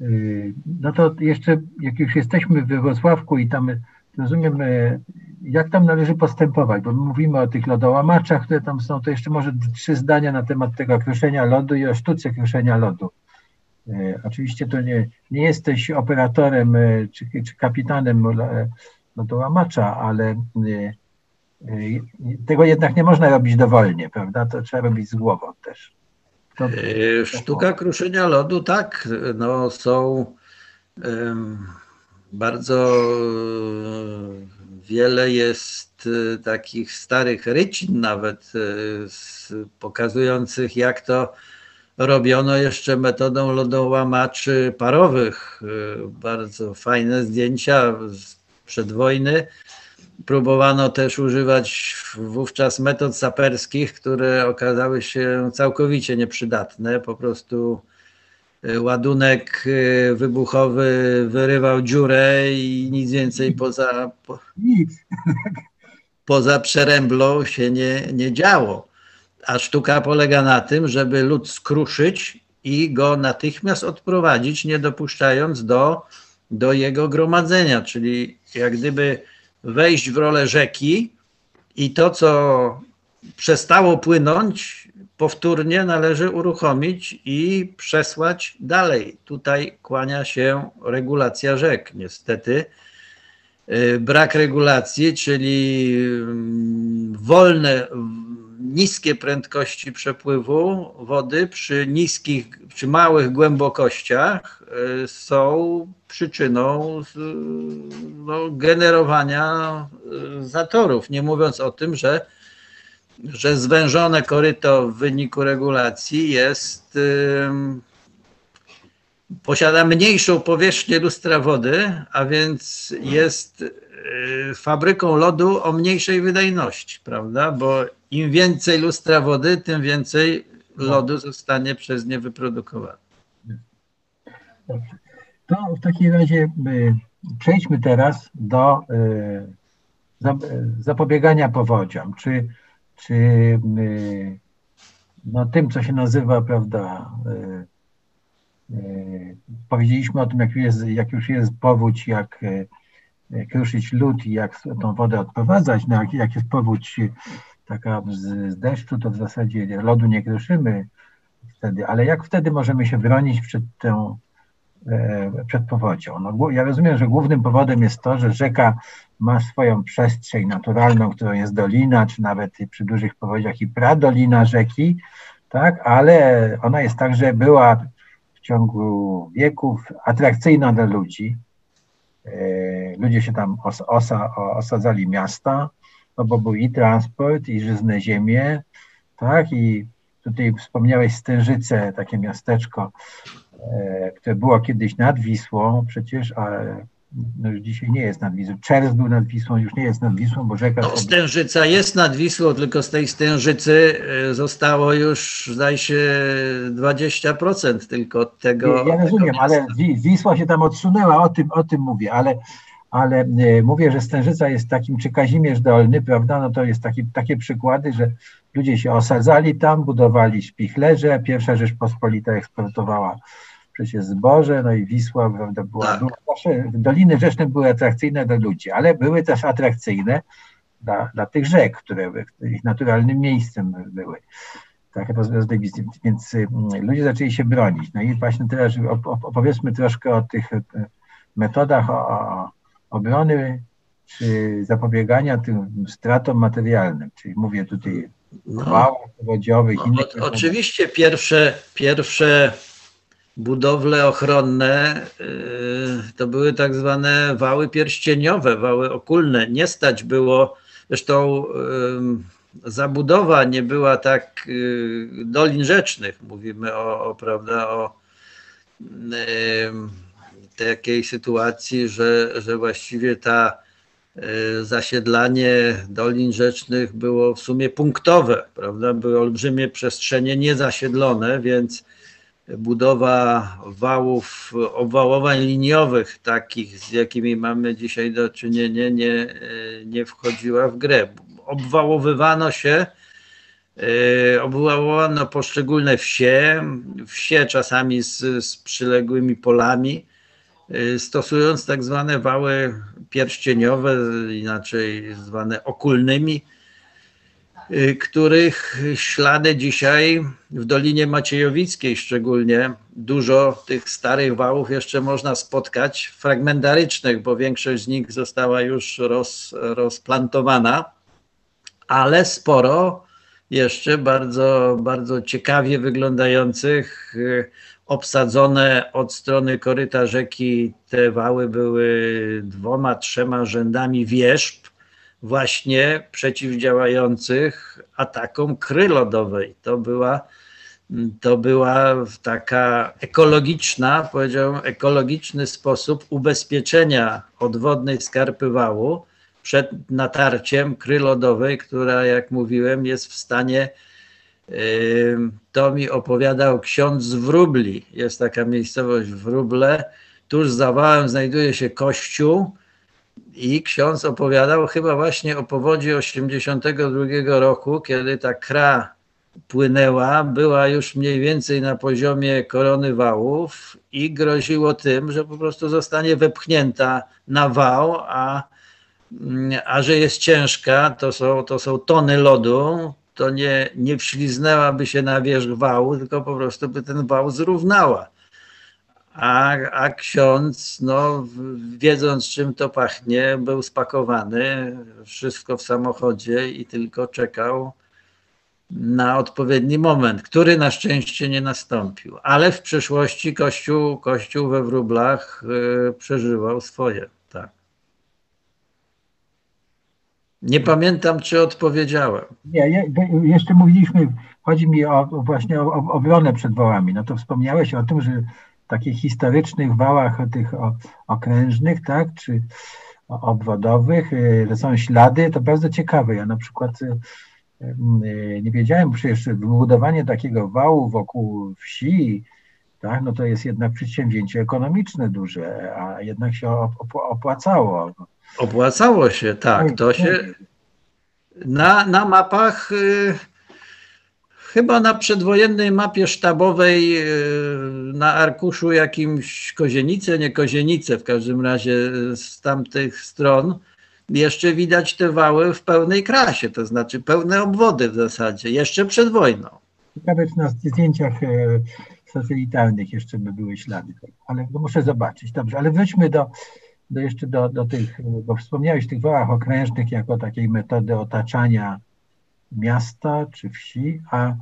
Y, no to jeszcze, jak już jesteśmy we Wrocławku i tam rozumiem, y, jak tam należy postępować, bo my mówimy o tych lodołamaczach, które tam są, to jeszcze może trzy zdania na temat tego kruszenia lodu i o sztuce kruszenia lodu. Y, oczywiście to nie, nie jesteś operatorem czy, czy kapitanem no to łamacza, ale y, y, tego jednak nie można robić dowolnie, prawda? To trzeba robić z głową też. To, e, Sztuka kruszenia lodu, tak, no są um, bardzo wiele jest takich starych rycin nawet pokazujących jak to robiono jeszcze metodą lodołamaczy parowych. Bardzo fajne zdjęcia przed wojny. Próbowano też używać wówczas metod saperskich, które okazały się całkowicie nieprzydatne. Po prostu e, ładunek e, wybuchowy wyrywał dziurę i nic więcej poza, po, poza przeręblą się nie, nie działo. A sztuka polega na tym, żeby lód skruszyć i go natychmiast odprowadzić, nie dopuszczając do do jego gromadzenia, czyli jak gdyby wejść w rolę rzeki i to, co przestało płynąć, powtórnie należy uruchomić i przesłać dalej. Tutaj kłania się regulacja rzek. Niestety y, brak regulacji, czyli mm, wolne, niskie prędkości przepływu wody przy niskich, przy małych głębokościach y, są przyczyną no, generowania y, zatorów. Nie mówiąc o tym, że, że zwężone koryto w wyniku regulacji jest posiada mniejszą powierzchnię lustra wody, a więc jest fabryką lodu o mniejszej wydajności, prawda? Bo im więcej lustra wody, tym więcej lodu zostanie przez nie wyprodukowane. To w takim razie y, przejdźmy teraz do zapobiegania powodziom. Czy, czy no, tym, co się nazywa, prawda, powiedzieliśmy o tym, jak, jest, jak już jest powódź, jak kruszyć lód i jak tą wodę odprowadzać. No jak, jak jest powódź taka z, z deszczu, to w zasadzie lodu nie kruszymy wtedy, ale jak wtedy możemy się bronić przed tą e, przed powodzią. No, ja rozumiem, że głównym powodem jest to, że rzeka ma swoją przestrzeń naturalną, którą jest dolina, czy nawet przy dużych powodziach i pradolina rzeki, tak, ale ona jest także była w ciągu wieków atrakcyjna dla ludzi. E, ludzie się tam os, osa, osadzali miasta, no bo był i transport, i żyzne ziemie, tak, i tutaj wspomniałeś Stężyce, takie miasteczko, e, które było kiedyś nad Wisłą przecież, ale no już dzisiaj nie jest nad Wisłą. Czerw był nad Wisłą, już nie jest nad Wisłą, bo rzeka... No, Stężyca jest nad Wisłą, tylko z tej Stężycy e, zostało już, zdaje się, 20% tylko od tego... Ja rozumiem, ale Wisła się tam odsunęła, o tym, o tym mówię, ale, ale e, mówię, że Stężyca jest takim, czy Kazimierz Dolny, prawda, no to jest taki, takie przykłady, że ludzie się osadzali tam, budowali szpichlerze, pierwsza Rzeczpospolita eksportowała przecież zboże, no i Wisła, prawda, była, tak. była zawsze, doliny rzeczne były atrakcyjne dla ludzi, ale były też atrakcyjne dla, dla tych rzek, które ich naturalnym miejscem były. Tak, więc mm, ludzie zaczęli się bronić. No i właśnie teraz opowiedzmy troszkę o tych e, metodach o, o obrony czy zapobiegania tym stratom materialnym. Czyli mówię tutaj no, wałów powodziowych. No, oczywiście pierwsze, pierwsze budowle ochronne y, to były tak zwane wały pierścieniowe, wały okulne. Nie stać było, zresztą y, zabudowa nie była tak y, dolin rzecznych. Mówimy o, o prawda, o takiej sytuacji, że, że właściwie ta zasiedlanie dolin rzecznych było w sumie punktowe, prawda? Były olbrzymie przestrzenie niezasiedlone, więc budowa wałów, obwałowań liniowych, takich z jakimi mamy dzisiaj do czynienia, nie, nie wchodziła w grę. Obwałowywano się, e, obwałowano poszczególne wsie, wsie czasami z, z przyległymi polami, e, stosując tak zwane wały pierścieniowe, inaczej zwane okulnymi, których ślady dzisiaj w Dolinie Maciejowickiej szczególnie dużo tych starych wałów jeszcze można spotkać, fragmentarycznych, bo większość z nich została już roz, rozplantowana, ale sporo jeszcze bardzo, bardzo ciekawie wyglądających, y, obsadzone od strony koryta rzeki. Te wały były dwoma, trzema rzędami wierzb, właśnie przeciwdziałających atakom kry lodowej. To była, to była taka ekologiczna, powiedziałbym, ekologiczny sposób ubezpieczenia odwodnej skarpy wału przed natarciem kry lodowej, która, jak mówiłem, jest w stanie to mi opowiadał ksiądz z Wróbli. Jest taka miejscowość Wróble. Tuż za wałem znajduje się kościół, i ksiądz opowiadał chyba właśnie o powodzi 82 roku, kiedy ta kra płynęła, była już mniej więcej na poziomie korony wałów i groziło tym, że po prostu zostanie wepchnięta na wał, a, a że jest ciężka, to są, to są tony lodu, to nie, nie wśliznęłaby się na wierzch wału, tylko po prostu by ten wał zrównała a, a ksiądz, no, wiedząc czym to pachnie, był spakowany, wszystko w samochodzie i tylko czekał na odpowiedni moment, który na szczęście nie nastąpił. Ale w przyszłości Kościół, Kościół we wróblach y, przeżywał swoje. Tak. Nie pamiętam, czy odpowiedziałem. Nie, jeszcze mówiliśmy, chodzi mi o, właśnie o, o obronę przed wołami. No to wspomniałeś o tym, że takich historycznych wałach tych okrężnych, tak, czy obwodowych, że są ślady, to bardzo ciekawe. Ja na przykład nie wiedziałem przecież wybudowanie takiego wału wokół wsi, tak, no to jest jednak przedsięwzięcie ekonomiczne duże, a jednak się opłacało. Opłacało się, tak. to się tak. na, na mapach, y, chyba na przedwojennej mapie sztabowej y, na arkuszu jakimś Kozienice, nie Kozienice, w każdym razie z tamtych stron, jeszcze widać te wały w pełnej krasie, to znaczy pełne obwody w zasadzie, jeszcze przed wojną. Ciekawe, czy na zdjęciach e, satelitarnych jeszcze by były ślady, ale muszę zobaczyć. Dobrze, ale wróćmy do, do jeszcze do, do tych, bo wspomniałeś tych wałach okrężnych jako takiej metody otaczania miasta czy wsi, a e,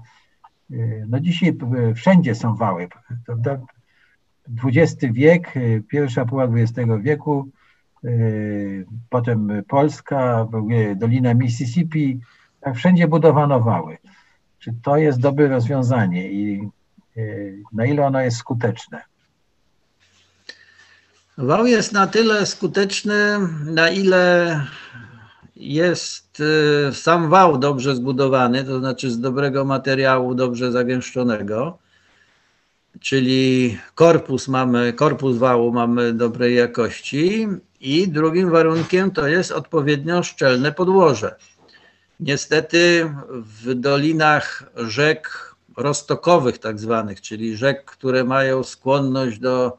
no dzisiaj wszędzie są wały. XX wiek, e, pierwsza połowa XX wieku, e, potem Polska, Dolina Mississippi, tak wszędzie budowano wały. Czy to jest dobre rozwiązanie i na ile ono jest skuteczne? Wał jest na tyle skuteczny, na ile jest y, sam wał dobrze zbudowany, to znaczy z dobrego materiału, dobrze zagęszczonego, czyli korpus mamy, korpus wału mamy dobrej jakości i drugim warunkiem to jest odpowiednio szczelne podłoże. Niestety w dolinach rzek roztokowych tak zwanych, czyli rzek, które mają skłonność do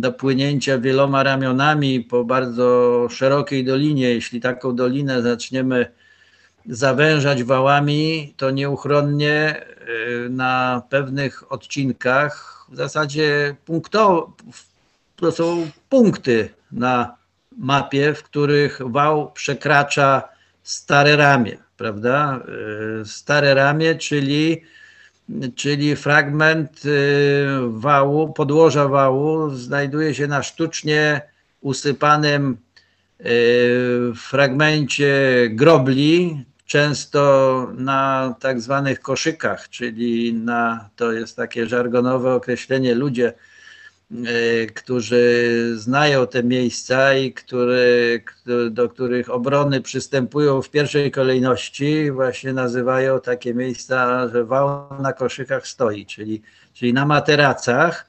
do płynięcia wieloma ramionami po bardzo szerokiej dolinie. Jeśli taką dolinę zaczniemy zawężać wałami, to nieuchronnie y, na pewnych odcinkach w zasadzie punktowo, to są punkty na mapie, w których wał przekracza stare ramię, prawda? Y, stare ramię, czyli czyli fragment y, wału, podłoża wału znajduje się na sztucznie usypanym y, fragmencie grobli, często na tak zwanych koszykach, czyli na, to jest takie żargonowe określenie, ludzie którzy znają te miejsca i do których obrony przystępują w pierwszej kolejności, właśnie nazywają takie miejsca, że wał na koszykach stoi, czyli, czyli na materacach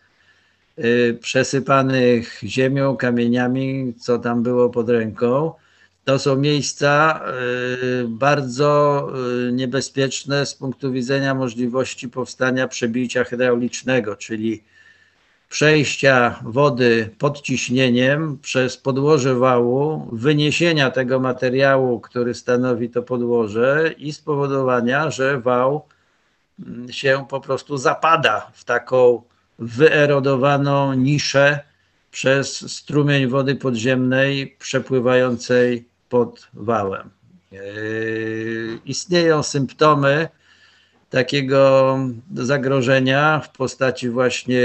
e, przesypanych ziemią, kamieniami, co tam było pod ręką. To są miejsca e, bardzo niebezpieczne z punktu widzenia możliwości powstania przebicia hydraulicznego, czyli przejścia wody pod ciśnieniem przez podłoże wału, wyniesienia tego materiału, który stanowi to podłoże i spowodowania, że wał mm, się po prostu zapada w taką wyerodowaną niszę przez strumień wody podziemnej przepływającej pod wałem. Yy, istnieją symptomy takiego zagrożenia w postaci właśnie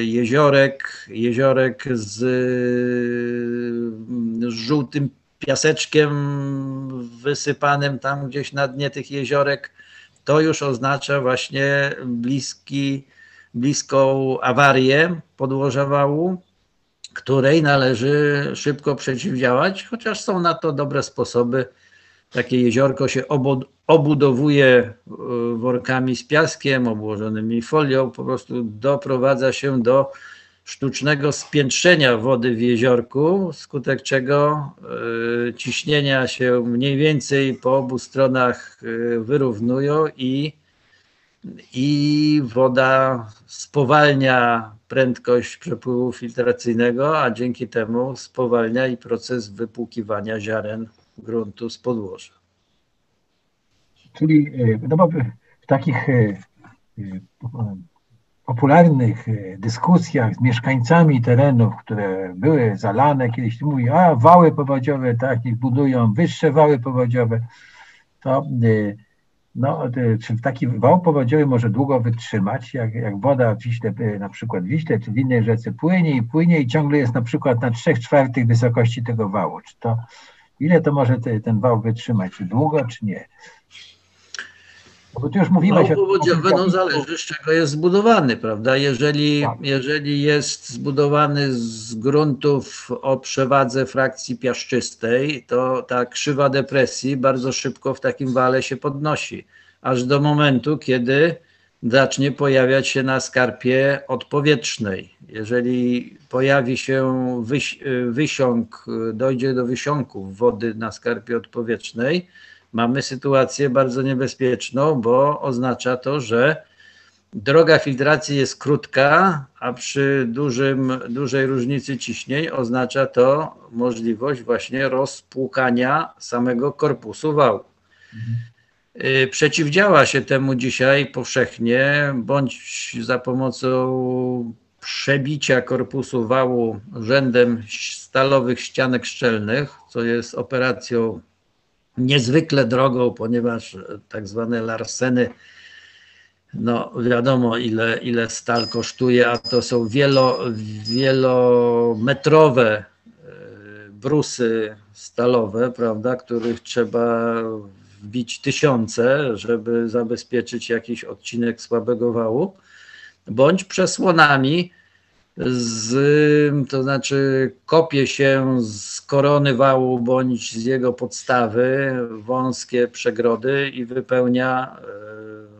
jeziorek, jeziorek z, z żółtym piaseczkiem wysypanym tam gdzieś na dnie tych jeziorek, to już oznacza właśnie bliski, bliską awarię podłoża wału, której należy szybko przeciwdziałać, chociaż są na to dobre sposoby. Takie jeziorko się obudowuje e, workami z piaskiem, obłożonymi folią, po prostu doprowadza się do sztucznego spiętrzenia wody w jeziorku, skutek czego e, ciśnienia się mniej więcej po obu stronach e, wyrównują i, i woda spowalnia prędkość przepływu filtracyjnego, a dzięki temu spowalnia i proces wypłukiwania ziaren gruntu z podłoża. Czyli e, w takich e, e, popularnych dyskusjach z mieszkańcami terenów, które były zalane, kiedyś mówi, a wały powodziowe, tak, niech budują wyższe wały powodziowe, to no, czy taki wał powodziowy może długo wytrzymać, jak, jak woda w Wiśle, na przykład Wiśle, czy w innej rzece płynie i płynie i ciągle jest na przykład na 3 czwartych wysokości tego wału. Czy to, ile to może te, ten wał wytrzymać? Czy długo, czy nie? No bo ty już mówiłeś... No, no, zależy z czego jest zbudowany, prawda? Jeżeli, tak. jeżeli jest zbudowany z gruntów o przewadze frakcji piaszczystej, to ta krzywa depresji bardzo szybko w takim wale się podnosi, aż do momentu, kiedy zacznie pojawiać się na skarpie odpowietrznej. Jeżeli pojawi się wyś, wysiąk, dojdzie do wysiąków wody na skarpie odpowietrznej, mamy sytuację bardzo niebezpieczną, bo oznacza to, że droga filtracji jest krótka, a przy dużym, dużej różnicy ciśnień oznacza to możliwość właśnie rozpłukania samego korpusu wału. Mhm. Przeciwdziała się temu dzisiaj powszechnie, bądź za pomocą przebicia korpusu wału rzędem stalowych ścianek szczelnych, co jest operacją niezwykle drogą, ponieważ tak zwane larseny, no wiadomo ile, ile stal kosztuje, a to są wielo, wielometrowe e, brusy stalowe, prawda, których trzeba wbić tysiące, żeby zabezpieczyć jakiś odcinek słabego wału, bądź przesłonami z, to znaczy kopie się z korony wału bądź z jego podstawy wąskie przegrody i wypełnia e,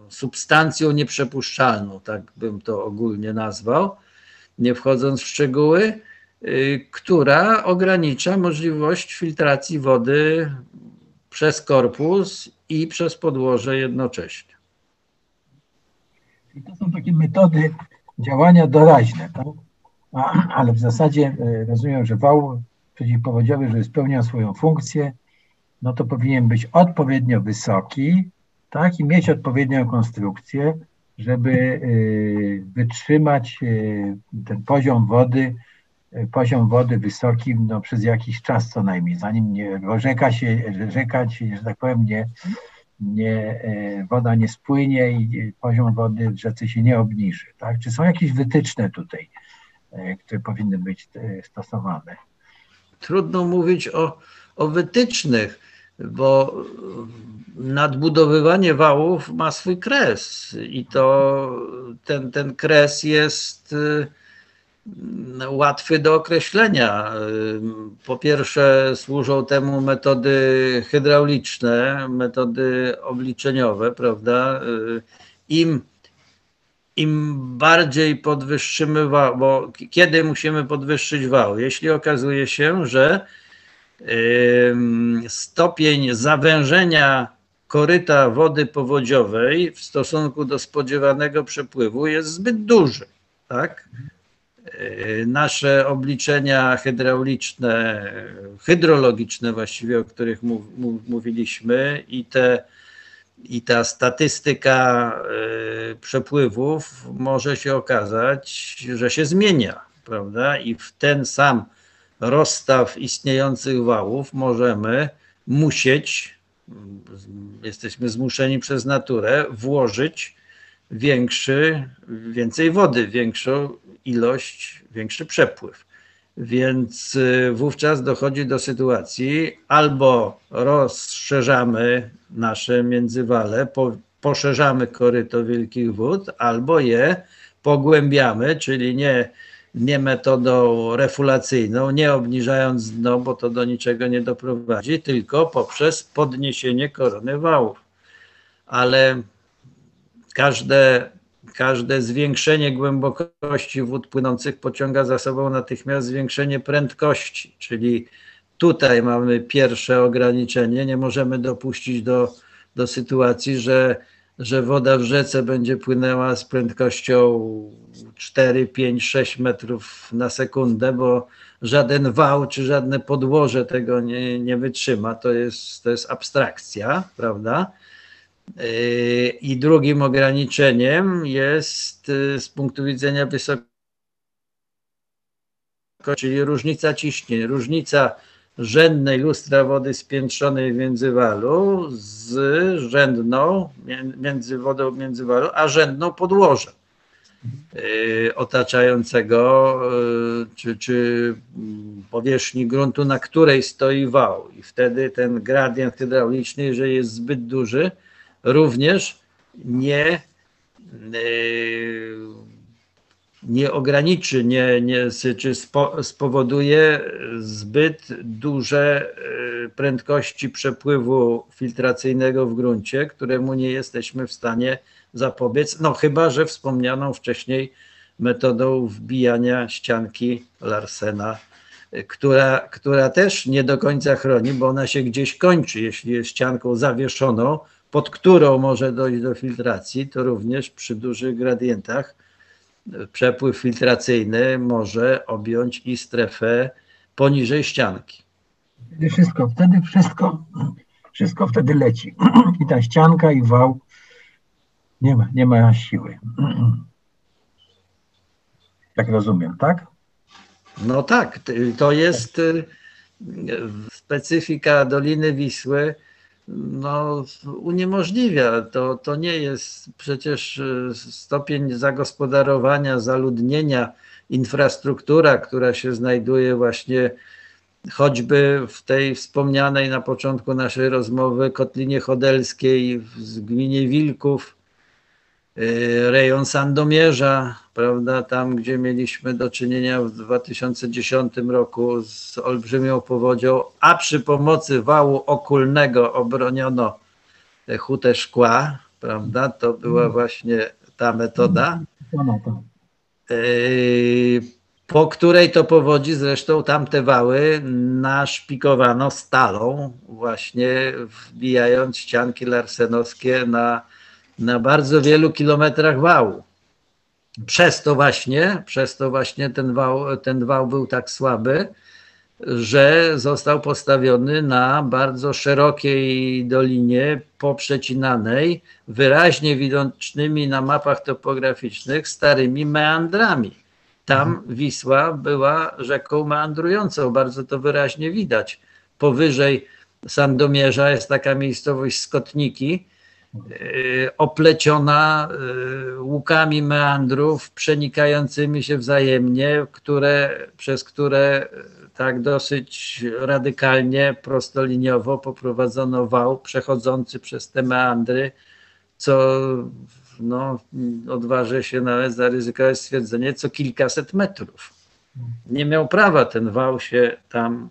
substancją nieprzepuszczalną, tak bym to ogólnie nazwał, nie wchodząc w szczegóły, e, która ogranicza możliwość filtracji wody przez korpus i przez podłoże jednocześnie. I to są takie metody działania doraźne. Tak? ale w zasadzie e, rozumiem, że wał przeciwpowodziowy, żeby spełniał swoją funkcję, no to powinien być odpowiednio wysoki, tak, i mieć odpowiednią konstrukcję, żeby e, wytrzymać e, ten poziom wody, poziom wody wysoki no, przez jakiś czas co najmniej, zanim nie, bo rzeka się, rzeka się, że tak powiem, nie, nie, woda nie spłynie i poziom wody w rzece się nie obniży. Tak? Czy są jakieś wytyczne tutaj? E, które powinny być e, stosowane. Trudno mówić o, o wytycznych, bo nadbudowywanie wałów ma swój kres i to ten, ten kres jest e, łatwy do określenia. Po pierwsze, służą temu metody hydrauliczne, metody obliczeniowe, prawda? Im im bardziej podwyższymy wał, bo kiedy musimy podwyższyć wał? Jeśli okazuje się, że stopień zawężenia koryta wody powodziowej w stosunku do spodziewanego przepływu jest zbyt duży. Tak? Nasze obliczenia hydrauliczne, hydrologiczne właściwie, o których mówiliśmy i te i ta statystyka y, przepływów może się okazać, że się zmienia, prawda? I w ten sam rozstaw istniejących wałów możemy musieć, jesteśmy zmuszeni przez naturę, włożyć większy, więcej wody, większą ilość, większy przepływ. Więc y, wówczas dochodzi do sytuacji albo rozszerzamy nasze międzywale, po, poszerzamy koryto wielkich wód, albo je pogłębiamy, czyli nie, nie metodą refulacyjną, nie obniżając dno, bo to do niczego nie doprowadzi, tylko poprzez podniesienie korony wałów. Ale każde każde zwiększenie głębokości wód płynących pociąga za sobą natychmiast zwiększenie prędkości, czyli tutaj mamy pierwsze ograniczenie. Nie możemy dopuścić do, do sytuacji, że, że woda w rzece będzie płynęła z prędkością 4, 5, 6 metrów na sekundę, bo żaden wał czy żadne podłoże tego nie, nie wytrzyma. To jest, to jest abstrakcja, prawda? I drugim ograniczeniem jest yy, z punktu widzenia wysokości, czyli różnica ciśnień, różnica rzędnej lustra wody spiętrzonej w międzywalu z rzędną między wodą międzywalu, a rzędną podłoża yy, otaczającego czy, czy powierzchni gruntu, na której stoi wał. I wtedy ten gradient hydrauliczny, jeżeli jest zbyt duży, również nie, nie ograniczy, nie, nie, czy spowoduje zbyt duże prędkości przepływu filtracyjnego w gruncie, któremu nie jesteśmy w stanie zapobiec, no chyba, że wspomnianą wcześniej metodą wbijania ścianki Larsena, która, która też nie do końca chroni, bo ona się gdzieś kończy. Jeśli jest ścianką zawieszoną, pod którą może dojść do filtracji, to również przy dużych gradientach przepływ filtracyjny może objąć i strefę poniżej ścianki. Wtedy wszystko, wtedy wszystko, wszystko wtedy leci. [clears throat] I ta ścianka i wał nie ma, nie ma siły. [clears throat] Tak rozumiem, tak? No tak, to jest y, specyfika Doliny Wisły, no, uniemożliwia. To, to nie jest przecież y, stopień zagospodarowania, zaludnienia, infrastruktura, która się znajduje właśnie choćby w tej wspomnianej na początku naszej rozmowy Kotlinie Chodelskiej w gminie Wilków, rejon Sandomierza, prawda, tam gdzie mieliśmy do czynienia w 2010 roku z olbrzymią powodzią, a przy pomocy wału okulnego obroniono hutę szkła, prawda, to była mm. właśnie ta metoda, y, po której to powodzi zresztą tamte wały naszpikowano stalą, właśnie wbijając ścianki larsenowskie na na bardzo wielu kilometrach wału. Przez to właśnie, przez to właśnie ten wał, ten wał był tak słaby, że został postawiony na bardzo szerokiej dolinie poprzecinanej, wyraźnie widocznymi na mapach topograficznych starymi meandrami. Tam mhm. Wisła była rzeką meandrującą, bardzo to wyraźnie widać. Powyżej Sandomierza jest taka miejscowość Skotniki, opleciona e, łukami meandrów przenikającymi się wzajemnie, które, przez które e, tak dosyć radykalnie, prostoliniowo poprowadzono wał przechodzący przez te meandry, co no, odważę się nawet zaryzykować stwierdzenie, co kilkaset metrów. Nie miał prawa ten wał się tam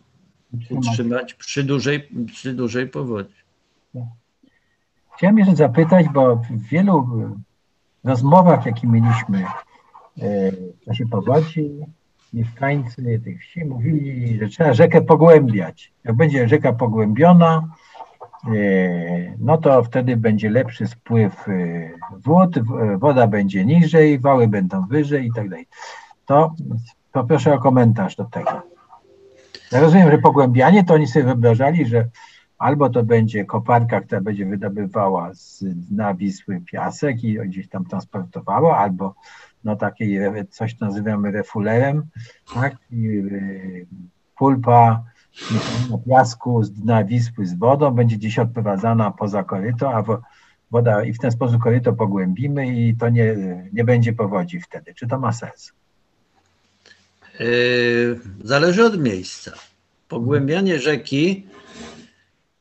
utrzymać przy dużej, przy dużej powodzi. Chciałem jeszcze zapytać, bo w wielu e, rozmowach, jakie mieliśmy e, w czasie powodzi, mieszkańcy tych wsi mówili, że trzeba rzekę pogłębiać. Jak będzie rzeka pogłębiona, e, no to wtedy będzie lepszy spływ wód, woda będzie niżej, wały będą wyżej i tak dalej. To poproszę o komentarz do tego. Ja rozumiem, że pogłębianie to oni sobie wyobrażali, że albo to będzie koparka, która będzie wydobywała z dna Wisły piasek i gdzieś tam transportowała, albo no takie coś nazywamy refulerem, tak? I, y, pulpa na piasku z dna Wisły z wodą będzie gdzieś odprowadzana poza koryto, a woda i w ten sposób koryto pogłębimy i to nie, nie będzie powodzi wtedy. Czy to ma sens? Yy, zależy od miejsca. Pogłębianie rzeki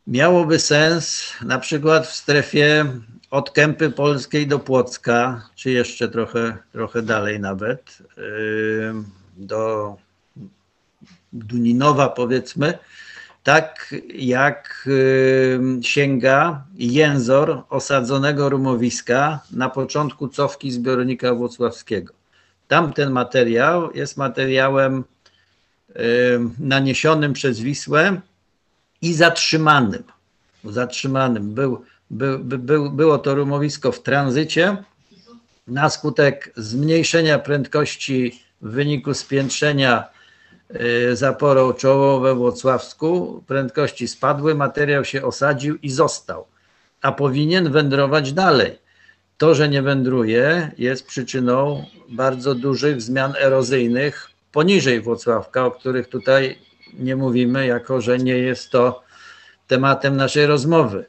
miałoby sens na przykład w strefie od Kępy Polskiej do Płocka, czy jeszcze trochę, trochę dalej nawet, do Duninowa powiedzmy, tak jak sięga jęzor osadzonego rumowiska na początku cofki zbiornika włocławskiego. Tamten materiał jest materiałem naniesionym przez Wisłę i zatrzymanym. Zatrzymanym. Był, był, był, było to rumowisko w tranzycie. Na skutek zmniejszenia prędkości w wyniku spiętrzenia y, zaporą czołową we Włocławsku, prędkości spadły, materiał się osadził i został, a powinien wędrować dalej. To, że nie wędruje, jest przyczyną bardzo dużych zmian erozyjnych poniżej Włocławka, o których tutaj nie mówimy, jako że nie jest to tematem naszej rozmowy.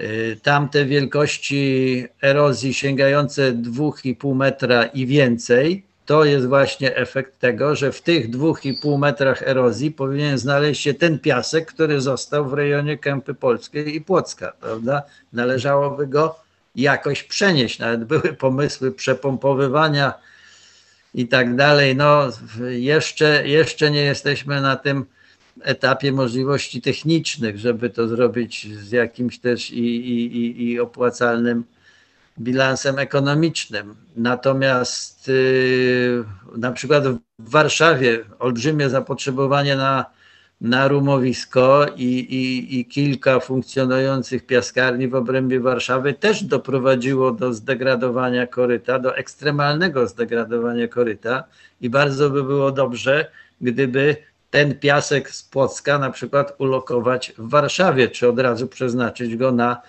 Y, tamte wielkości erozji sięgające 2,5 metra i więcej, to jest właśnie efekt tego, że w tych 2,5 metrach erozji powinien znaleźć się ten piasek, który został w rejonie Kępy Polskiej i Płocka, prawda? Należałoby go jakoś przenieść. Nawet były pomysły przepompowywania i tak dalej. No, jeszcze, jeszcze nie jesteśmy na tym etapie możliwości technicznych, żeby to zrobić z jakimś też i, i, i opłacalnym bilansem ekonomicznym. Natomiast yy, na przykład w Warszawie olbrzymie zapotrzebowanie na, na rumowisko i, i, i kilka funkcjonujących piaskarni w obrębie Warszawy też doprowadziło do zdegradowania koryta, do ekstremalnego zdegradowania koryta i bardzo by było dobrze, gdyby ten piasek z Płocka na przykład ulokować w Warszawie, czy od razu przeznaczyć go na,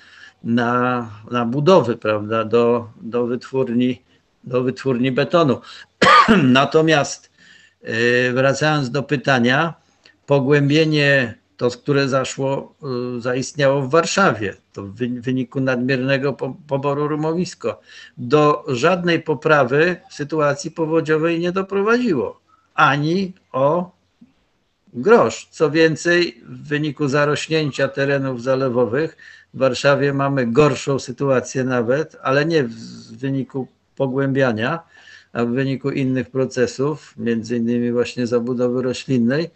na, na budowy, prawda, do, do, wytwórni, do wytwórni betonu. [clears throat] Natomiast yy, wracając do pytania, pogłębienie to, które zaszło, yy, zaistniało w Warszawie, to w wyniku nadmiernego poboru rumowisko, do żadnej poprawy sytuacji powodziowej nie doprowadziło, ani o grosz. Co więcej, w wyniku zarośnięcia terenów zalewowych w Warszawie mamy gorszą sytuację nawet, ale nie w wyniku pogłębiania, a w wyniku innych procesów, między innymi właśnie zabudowy roślinnej,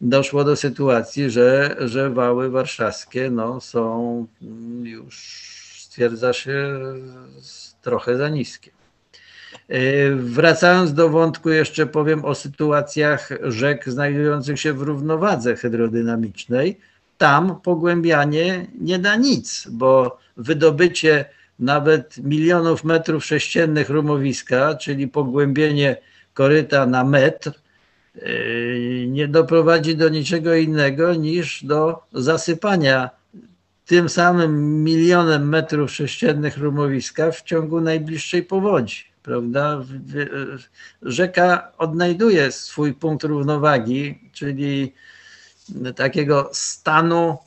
doszło do sytuacji, że, że wały warszawskie no, są już, stwierdza się, trochę za niskie. E, wracając do wątku, jeszcze powiem o sytuacjach rzek znajdujących się w równowadze hydrodynamicznej. Tam pogłębianie nie da nic, bo wydobycie nawet milionów metrów sześciennych rumowiska, czyli pogłębienie koryta na metr, nie doprowadzi do niczego innego niż do zasypania tym samym milionem metrów sześciennych rumowiska w ciągu najbliższej powodzi prawda? Rzeka odnajduje swój punkt równowagi, czyli takiego stanu,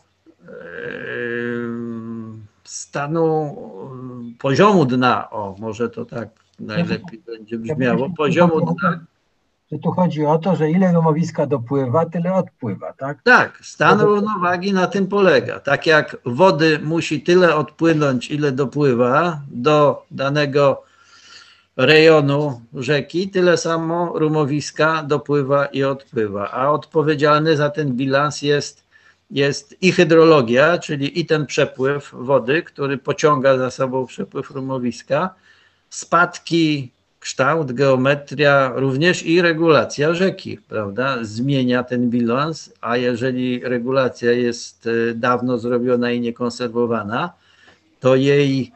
stanu poziomu dna, o może to tak najlepiej będzie brzmiało, poziomu dna. Że tu chodzi o to, że ile rumowiska dopływa, tyle odpływa, tak? Tak, stan równowagi na tym polega. Tak jak wody musi tyle odpłynąć, ile dopływa do danego rejonu rzeki, tyle samo rumowiska dopływa i odpływa, a odpowiedzialny za ten bilans jest, jest i hydrologia, czyli i ten przepływ wody, który pociąga za sobą przepływ rumowiska, spadki, kształt, geometria, również i regulacja rzeki, prawda? Zmienia ten bilans, a jeżeli regulacja jest e, dawno zrobiona i niekonserwowana, to jej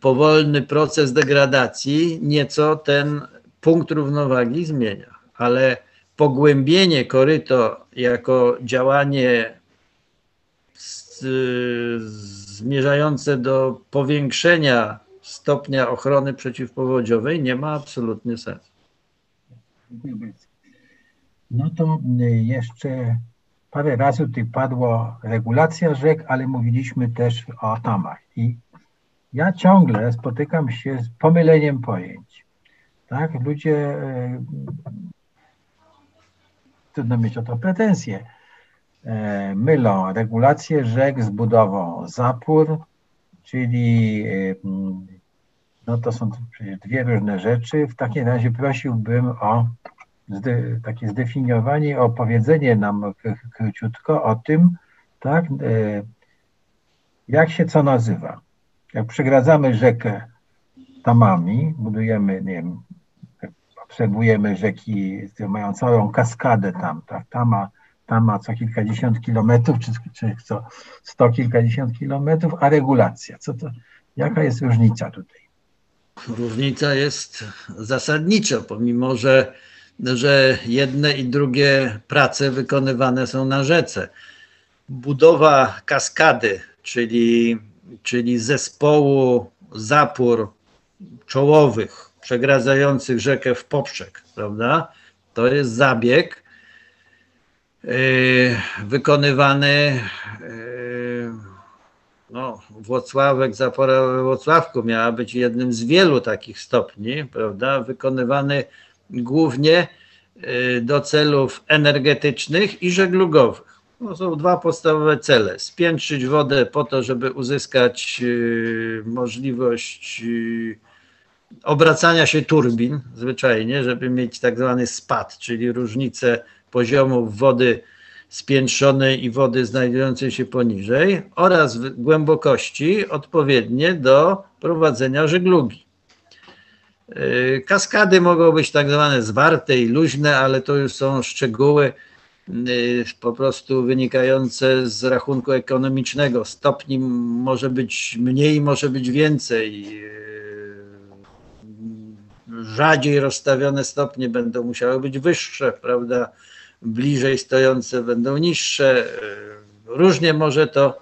powolny proces degradacji nieco ten punkt równowagi zmienia, ale pogłębienie koryto jako działanie zmierzające do powiększenia stopnia ochrony przeciwpowodziowej nie ma absolutnie sensu. No to y, jeszcze parę razy tutaj padło regulacja rzek, ale mówiliśmy też o tamach i ja ciągle spotykam się z pomyleniem pojęć. Tak? Ludzie, e, trudno mieć o to pretensje, e, mylą regulację rzek z budową zapór, czyli no to są dwie różne rzeczy. W takim razie prosiłbym o zde, takie zdefiniowanie, opowiedzenie nam króciutko o tym, tak, jak się co nazywa jak przegradzamy rzekę tamami, budujemy, nie wiem, obserwujemy rzeki, które mają całą kaskadę tam, tak, tama, tama co kilkadziesiąt kilometrów, czy, czy co sto kilkadziesiąt kilometrów, a regulacja, co to, jaka jest różnica tutaj? Różnica jest zasadnicza, pomimo że, że jedne i drugie prace wykonywane są na rzece. Budowa kaskady, czyli czyli zespołu zapór czołowych przegradzających rzekę w poprzek, prawda? To jest zabieg yy, wykonywany yy, no, Włocławek, zapora we Włocławku miała być jednym z wielu takich stopni, prawda? Wykonywany głównie yy, do celów energetycznych i żeglugowych. no są dwa podstawowe cele. Spiętrzyć wodę po to, żeby uzyskać y, możliwość y, obracania się turbin zwyczajnie, żeby mieć tak zwany spad, czyli różnicę poziomów wody spiętrzonej i wody znajdującej się poniżej oraz głębokości odpowiednie do prowadzenia żeglugi. Y, kaskady mogą być tak zwane zwarte i luźne, ale to już są szczegóły y, po prostu wynikające z rachunku ekonomicznego. Stopni może być mniej, może być więcej. Y, rzadziej rozstawione stopnie będą musiały być wyższe, prawda? Bliżej stojące będą niższe. Różnie może to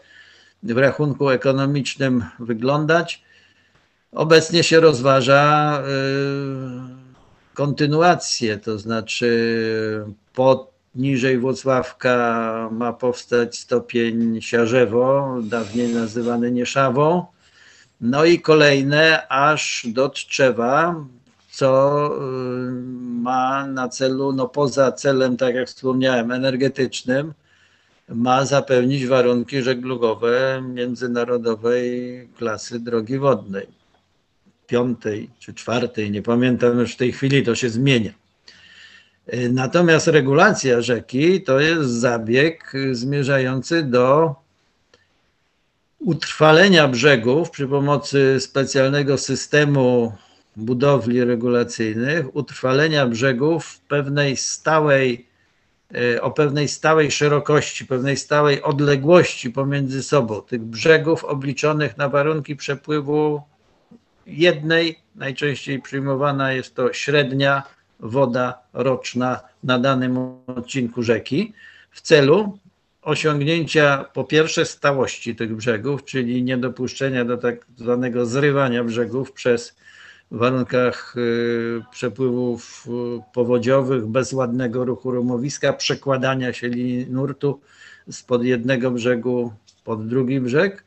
w rachunku ekonomicznym wyglądać. Obecnie się rozważa y, kontynuację, to znaczy pod niżej Włocławka ma powstać stopień Siarzewo, dawniej nazywany Nieszawą, no i kolejne aż do Tczewa, co y, ma na celu, no poza celem, tak jak wspomniałem, energetycznym, ma zapewnić warunki żeglugowe międzynarodowej klasy drogi wodnej piątej czy czwartej, nie pamiętam już w tej chwili, to się zmienia. E, natomiast regulacja rzeki to jest zabieg zmierzający do utrwalenia brzegów przy pomocy specjalnego systemu budowli regulacyjnych, utrwalenia brzegów w pewnej stałej, e, o pewnej stałej szerokości, pewnej stałej odległości pomiędzy sobą, tych brzegów obliczonych na warunki przepływu jednej, najczęściej przyjmowana jest to średnia woda roczna na danym odcinku rzeki w celu osiągnięcia po pierwsze stałości tych brzegów, czyli niedopuszczenia do tak zwanego zrywania brzegów przez warunkach y, przepływów y, powodziowych, bez ładnego ruchu rumowiska, przekładania się linii nurtu spod jednego brzegu pod drugi brzeg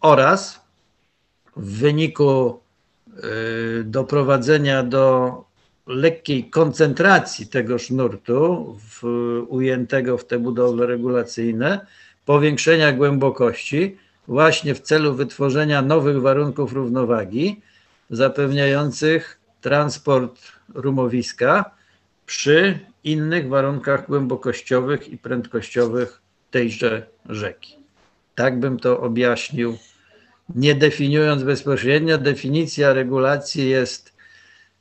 oraz w wyniku Y, doprowadzenia do lekkiej koncentracji tego sznurtu w, ujętego w te budowle regulacyjne, powiększenia głębokości właśnie w celu wytworzenia nowych warunków równowagi zapewniających transport rumowiska przy innych warunkach głębokościowych i prędkościowych tejże rzeki. Tak bym to objaśnił nie definiując bezpośrednio, definicja regulacji jest,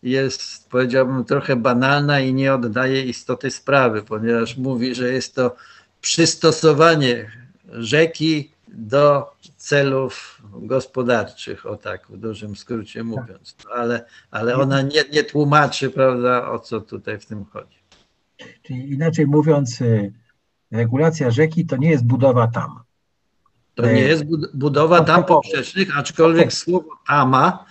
jest, powiedziałbym, trochę banalna i nie oddaje istoty sprawy, ponieważ mówi, że jest to przystosowanie rzeki do celów gospodarczych, o tak w dużym skrócie mówiąc, ale, ale ona nie, nie tłumaczy, prawda, o co tutaj w tym chodzi. Czyli inaczej mówiąc, y, regulacja rzeki to nie jest budowa tam. To nie jest budowa tam poprzecznych, aczkolwiek słowo tama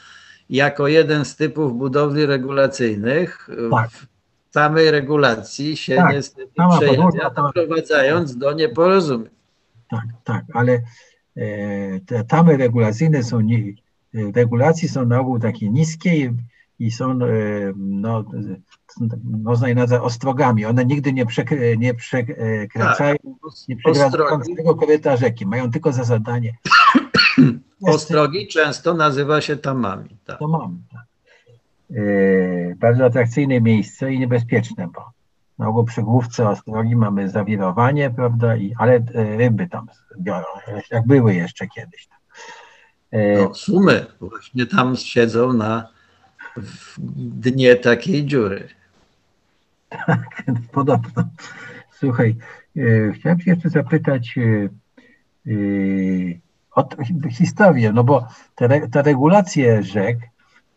jako jeden z typów budowli regulacyjnych tak. w samej regulacji się tak. niestety przejawia, doprowadzając do nieporozumień. Tak, tak, ale te tamy regulacyjne są, nie, regulacji są na ogół takie niskie i, i są, e, no, można je nazwać ostrogami. One nigdy nie, przekry, nie przekraczają, tak. nie przekraczają tego koryta rzeki. Mają tylko za zadanie. [coughs] Ostrogi często nazywa się tamami. Tak. Tamami, tak. Yy, bardzo atrakcyjne miejsce i niebezpieczne, bo na ogół przy główce ostrogi mamy zawirowanie, prawda, i, ale e, ryby tam biorą, jak były jeszcze kiedyś. Yy, no, sumy właśnie tam siedzą na dnie takiej dziury. Tak, [laughs] podobno. Słuchaj, e, chciałem się jeszcze zapytać e, e, o historię, no bo te, te regulacje rzek,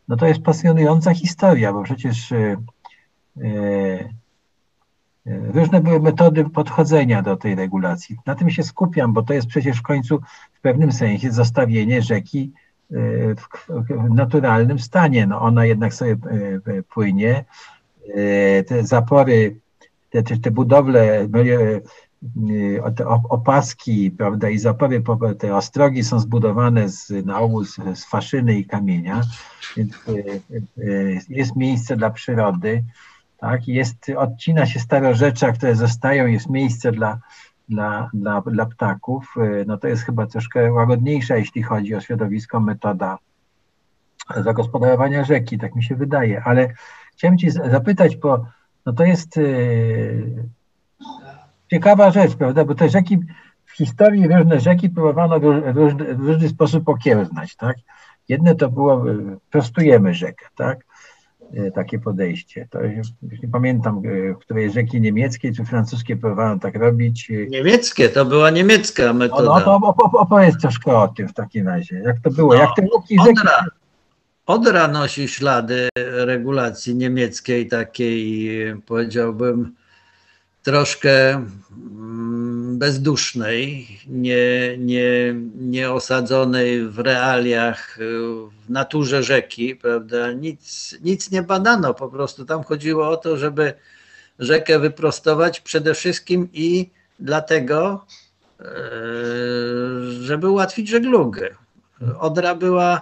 no to jest pasjonująca historia, bo przecież różne były metody podchodzenia do tej regulacji. Na tym się skupiam, bo to jest przecież w końcu w pewnym sensie zostawienie rzeki w naturalnym stanie. No ona jednak sobie płynie, E, te zapory, te, te, budowle, no, e, te opaski, prawda, i zapory, te ostrogi są zbudowane z, na ogół z, z faszyny i kamienia, więc e, jest miejsce dla przyrody, tak, jest, odcina się starorzecza, które zostają, jest miejsce dla, dla, dla, dla ptaków, no to jest chyba troszkę łagodniejsza, jeśli chodzi o środowisko, metoda zagospodarowania rzeki, tak mi się wydaje. Ale chciałem Cię zapytać, bo no to jest yy, ciekawa rzecz, prawda? Bo te rzeki, w historii różne rzeki próbowano w różny, w różny sposób okiełznać, tak? Jedne to było, prostujemy rzekę, tak? Yy, takie podejście. To już nie pamiętam, w której rzeki niemieckiej czy francuskie próbowano tak robić. Niemieckie, to była niemiecka metoda. No, no to opowiedz troszkę o tym w takim razie. Jak to było? No, jak te rzeki... Odra nosi ślady regulacji niemieckiej, takiej powiedziałbym troszkę mm, bezdusznej, nie, nie, nie osadzonej w realiach, w naturze rzeki, prawda? Nic, nic nie badano, po prostu tam chodziło o to, żeby rzekę wyprostować przede wszystkim i dlatego, e, żeby ułatwić żeglugę. Odra była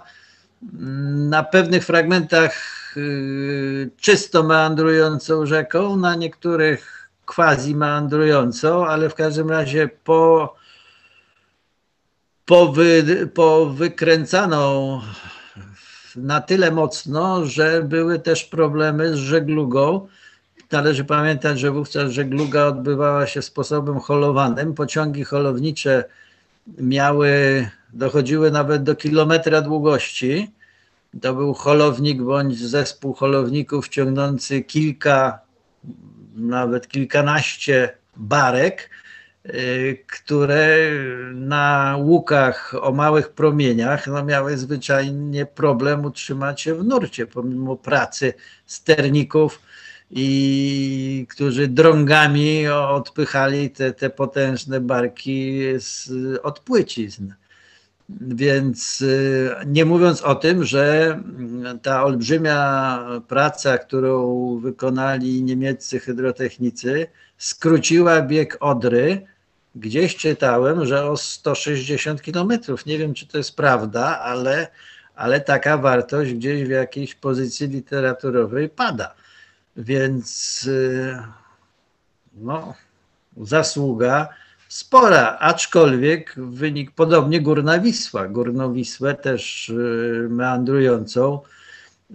na pewnych fragmentach y, czysto meandrującą rzeką, na niektórych quasi meandrującą, ale w każdym razie po, po, wy, po wykręcaną na tyle mocno, że były też problemy z żeglugą. Należy pamiętać, że wówczas żegluga odbywała się sposobem holowanym. Pociągi holownicze miały dochodziły nawet do kilometra długości. To był holownik bądź zespół holowników ciągnący kilka, nawet kilkanaście barek, y, które na łukach o małych promieniach no miały zwyczajnie problem utrzymać się w nurcie, pomimo pracy sterników, i którzy drągami odpychali te, te potężne barki z, od płycizn. Więc y, nie mówiąc o tym, że ta olbrzymia praca, którą wykonali niemieccy hydrotechnicy, skróciła bieg Odry. Gdzieś czytałem, że o 160 kilometrów. Nie wiem, czy to jest prawda, ale, ale taka wartość gdzieś w jakiejś pozycji literaturowej pada. Więc y, no, zasługa spora, aczkolwiek wynik podobnie Górna Wisła. Górną Wisłę też y, meandrującą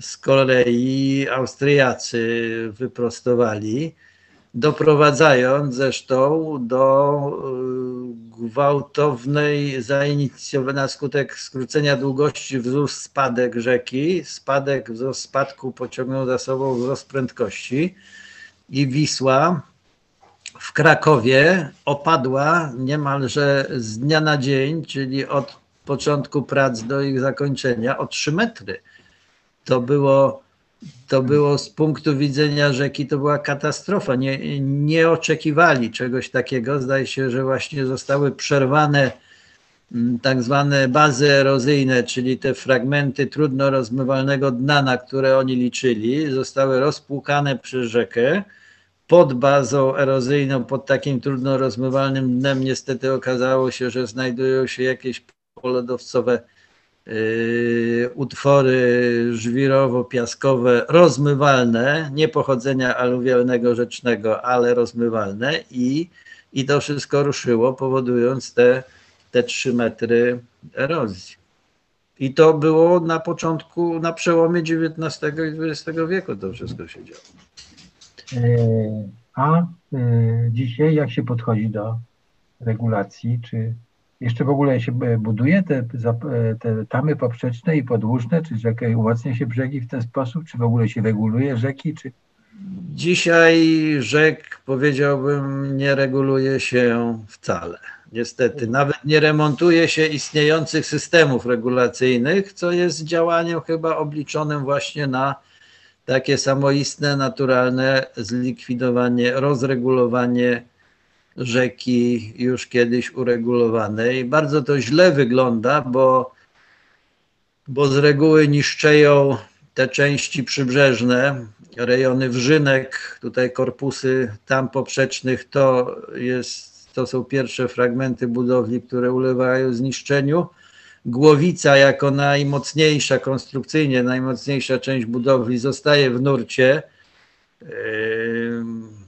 z kolei Austriacy wyprostowali, doprowadzając zresztą do y, gwałtownej, zainicjowanej na skutek skrócenia długości wzrósł spadek rzeki. Spadek, wzrost spadku pociągnął za sobą wzrost prędkości i Wisła w Krakowie opadła niemalże z dnia na dzień, czyli od początku prac do ich zakończenia o 3 metry. To było, to było z punktu widzenia rzeki, to była katastrofa. Nie, nie oczekiwali czegoś takiego. Zdaje się, że właśnie zostały przerwane mm, tak zwane bazy erozyjne, czyli te fragmenty trudno rozmywalnego dna, na które oni liczyli, zostały rozpłukane przez rzekę pod bazą erozyjną, pod takim trudno rozmywalnym dnem niestety okazało się, że znajdują się jakieś polodowcowe yy, utwory żwirowo-piaskowe rozmywalne, nie pochodzenia aluwialnego rzecznego, ale rozmywalne i, i to wszystko ruszyło, powodując te, te 3 metry erozji. I to było na początku, na przełomie XIX i XX wieku to wszystko się działo. E, a e, dzisiaj jak się podchodzi do regulacji? Czy jeszcze w ogóle się buduje te, te tamy poprzeczne i podłużne? Czy rzekę umacnia się brzegi w ten sposób? Czy w ogóle się reguluje rzeki? Czy... Dzisiaj rzek, powiedziałbym, nie reguluje się wcale. Niestety, nawet nie remontuje się istniejących systemów regulacyjnych, co jest działaniem chyba obliczonym właśnie na takie samoistne, naturalne zlikwidowanie, rozregulowanie rzeki już kiedyś uregulowanej. Bardzo to źle wygląda, bo, bo z reguły niszczeją te części przybrzeżne, rejony wrzynek, tutaj korpusy tam poprzecznych, to, jest, to są pierwsze fragmenty budowli, które ulegają zniszczeniu Głowica jako najmocniejsza, konstrukcyjnie najmocniejsza część budowli zostaje w nurcie.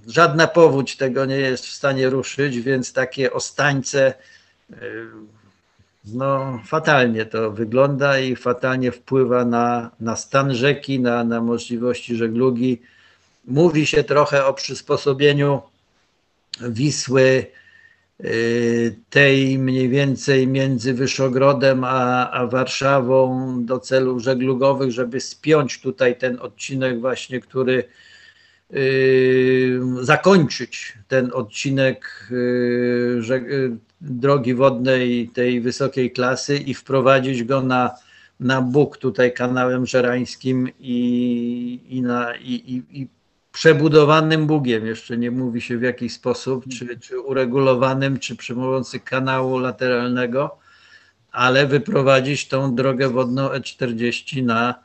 żadna powódź tego nie jest w stanie ruszyć, więc takie ostańce no, fatalnie to wygląda i fatalnie wpływa na, na stan rzeki, na, na możliwości żeglugi. Mówi się trochę o przysposobieniu Wisły tej mniej więcej między Wyszogrodem a, a Warszawą do celów żeglugowych, żeby spiąć tutaj ten odcinek właśnie, który yy, zakończyć ten odcinek yy, drogi wodnej tej wysokiej klasy i wprowadzić go na, na Bóg tutaj kanałem żerańskim i, i, na, i, i, i przebudowanym Bugiem, jeszcze nie mówi się w jaki sposób, czy, czy uregulowanym, czy przy pomocy kanału lateralnego, ale wyprowadzić tą drogę wodną E40 na,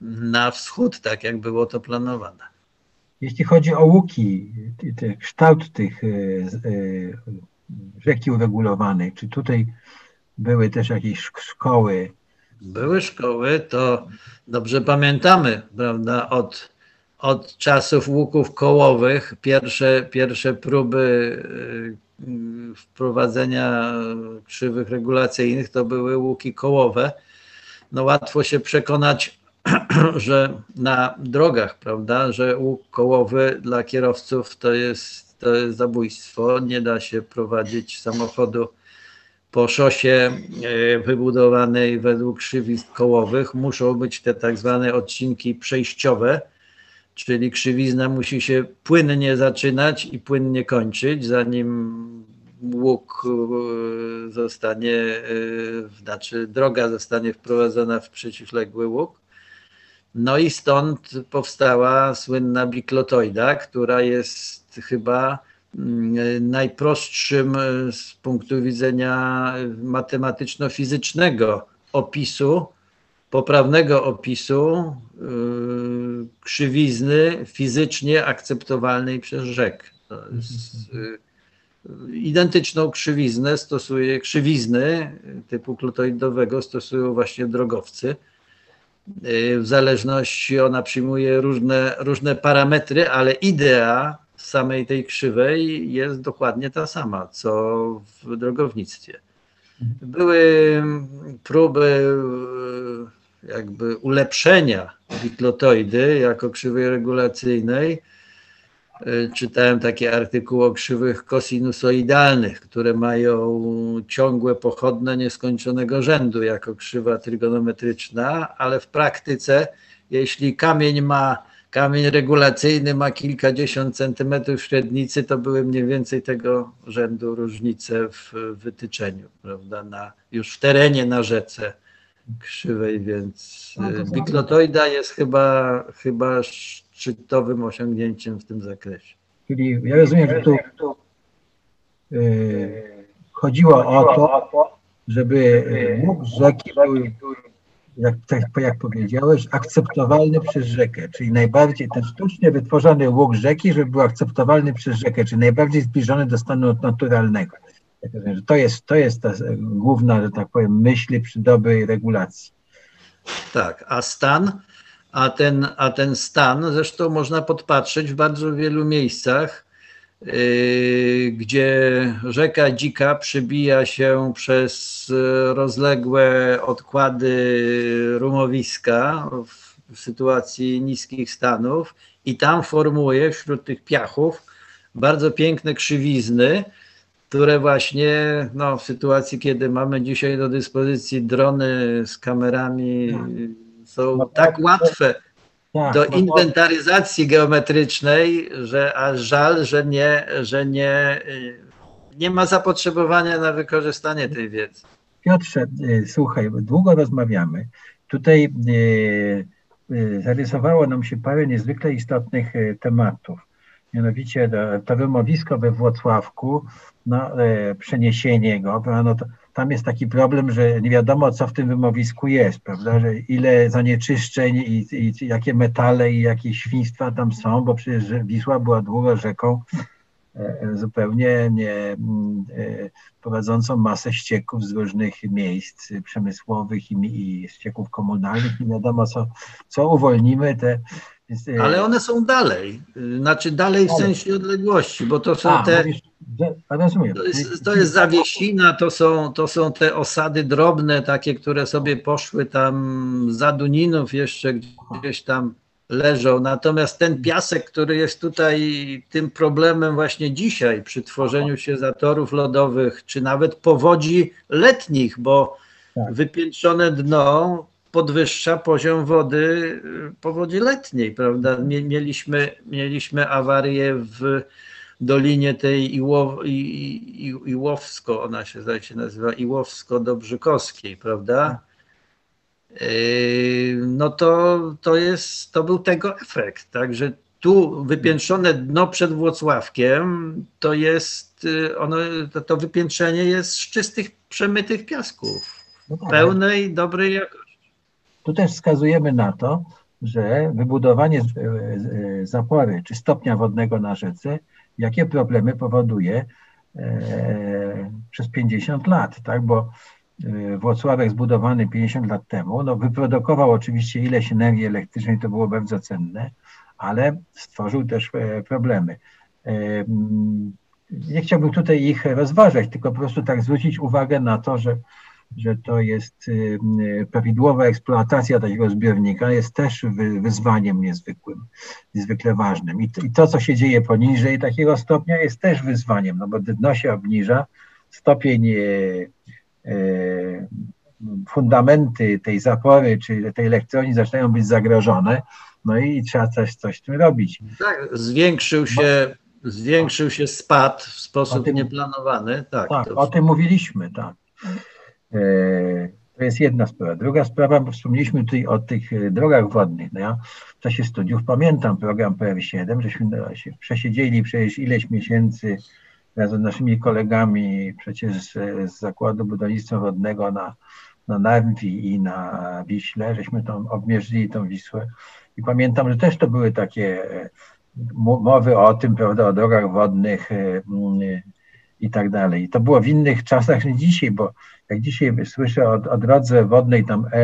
na wschód, tak jak było to planowane. Jeśli chodzi o łuki, kształt tych e, e, rzeki uregulowanej. Czy tutaj były też jakieś szkoły? Były szkoły, to dobrze pamiętamy, prawda, od, od czasów łuków kołowych, pierwsze, pierwsze próby y, wprowadzenia krzywych regulacyjnych to były łuki kołowe. No łatwo się przekonać, [clears throat] że na drogach, prawda, że łuk kołowy dla kierowców to jest to jest zabójstwo. Nie da się prowadzić samochodu po szosie e, wybudowanej według krzywisk kołowych. Muszą być te tak zwane odcinki przejściowe, czyli krzywizna musi się płynnie zaczynać i płynnie kończyć, zanim łuk e, zostanie, e, znaczy droga zostanie wprowadzona w przeciwległy łuk. No i stąd powstała słynna biklotoida, która jest chyba mm, najprostszym e, z punktu widzenia matematyczno-fizycznego opisu, poprawnego opisu e, krzywizny fizycznie akceptowalnej przez rzek. E, identyczną krzywiznę stosuje, krzywizny typu klotoidowego stosują właśnie drogowcy. W zależności ona przyjmuje różne, różne parametry, ale idea samej tej krzywej jest dokładnie ta sama, co w drogownictwie. Były próby jakby ulepszenia biklotoidy jako krzywej regulacyjnej. E, czytałem takie artykuły o krzywych kosinusoidalnych, które mają ciągłe pochodne nieskończonego rzędu jako krzywa trygonometryczna, ale w praktyce, jeśli kamień ma Kamień regulacyjny ma kilkadziesiąt centymetrów średnicy, to były mniej więcej tego rzędu różnice w wytyczeniu, prawda, na, już w terenie na rzece krzywej, więc no biklotoida jest chyba, chyba szczytowym osiągnięciem w tym zakresie. Czyli ja rozumiem, że tu yy, chodziło o to, żeby łuk rzeki był jak, tak jak powiedziałeś, akceptowalny przez rzekę, czyli najbardziej ten sztucznie wytworzony łuk rzeki, żeby był akceptowalny przez rzekę, czyli najbardziej zbliżony do stanu naturalnego. To jest, to jest ta główna, że tak powiem, myśl przy dobrej regulacji. Tak, a stan, a ten, a ten stan zresztą można podpatrzeć w bardzo wielu miejscach, Y, gdzie rzeka Dzika przybija się przez rozległe odkłady rumowiska w sytuacji niskich stanów i tam formuje wśród tych piachów bardzo piękne krzywizny, które właśnie no, w sytuacji, kiedy mamy dzisiaj do dyspozycji drony z kamerami, no. są no, tak, tak łatwe tak, do no inwentaryzacji geometrycznej, że aż żal, że nie, że nie, y, nie ma zapotrzebowania na wykorzystanie tej wiedzy. Piotrze, y, słuchaj, długo rozmawiamy. Tutaj y, zarysowało nam się parę niezwykle istotnych tematów. Mianowicie to wymowisko we Włocławku, no, przeniesienie go, no to tam jest taki problem, że nie wiadomo, co w tym wymowisku jest, prawda, że ile zanieczyszczeń i, i jakie metale i jakie świństwa tam są, bo przecież Wisła była długo rzeką e, e, zupełnie nie mm, e, prowadzącą masę ścieków z różnych miejsc przemysłowych i, i ścieków komunalnych. Nie wiadomo, co, co uwolnimy, te Więc, e, Ale one są dalej, y, znaczy dalej w Ale- sensie odległości, bo to są a, te, mówisz, to jest, to jest zawiesina, to są, to są te osady drobne, takie, które sobie poszły tam za Duninów jeszcze gdzieś tam leżą. Natomiast ten piasek, który jest tutaj tym problemem właśnie dzisiaj przy tworzeniu się zatorów lodowych, czy nawet powodzi letnich, bo Tak. wypiętrzone dno podwyższa poziom wody y, powodzi letniej, prawda? Mie- Mieliśmy, mieliśmy awarię w dolinie tej I, I, Iłowsko, ona się zdaje się nazywa Iłowsko-Dobrzykowskiej, prawda? Yy, No to, to jest, to był tego efekt, także tu wypiętrzone dno przed Włocławkiem to jest, y, ono, to, to wypiętrzenie jest z czystych, przemytych piasków, No tak, pełnej, dobrej jakości. Tu też wskazujemy na to, że wybudowanie e, e, zapory czy stopnia wodnego na rzece, jakie problemy powoduje e, przez 50 lat, tak? Bo e, Włocławek zbudowany 50 lat temu, no wyprodukował oczywiście ileś energii elektrycznej, to było bardzo cenne, ale stworzył też e, problemy. Nie chciałbym tutaj ich rozważać, tylko po prostu tak zwrócić uwagę na to, że że to jest y, y, prawidłowa eksploatacja takiego zbiornika jest też wy- wyzwaniem niezwykłym, niezwykle ważnym. I, to, co się dzieje poniżej takiego stopnia, jest też wyzwaniem, no bo dno się obniża, stopień, y, fundamenty tej zapory czy tej elektrowni zaczynają być zagrożone, no i trzeba coś, coś z tym robić. Tak, zwiększył się, zwiększył się spad w sposób tym- nieplanowany. Tak, Tak, to o tym mówiliśmy, tak. E, To jest jedna sprawa. Druga sprawa, bo wspomnieliśmy tutaj o tych e, drogach wodnych. No ja w czasie studiów pamiętam program PR7, żeśmy się przesiedzieli przecież ileś miesięcy razem z naszymi kolegami przecież z, Zakładu Budownictwa Wodnego na, na Narwi i na Wiśle, żeśmy tam obmierzyli tą Wisłę. I pamiętam, że też to były takie e, mo- mowy o tym, prawda, o drogach wodnych, i tak dalej. I to było w innych czasach niż dzisiaj, bo jak dzisiaj słyszę o, o drodze wodnej tam e,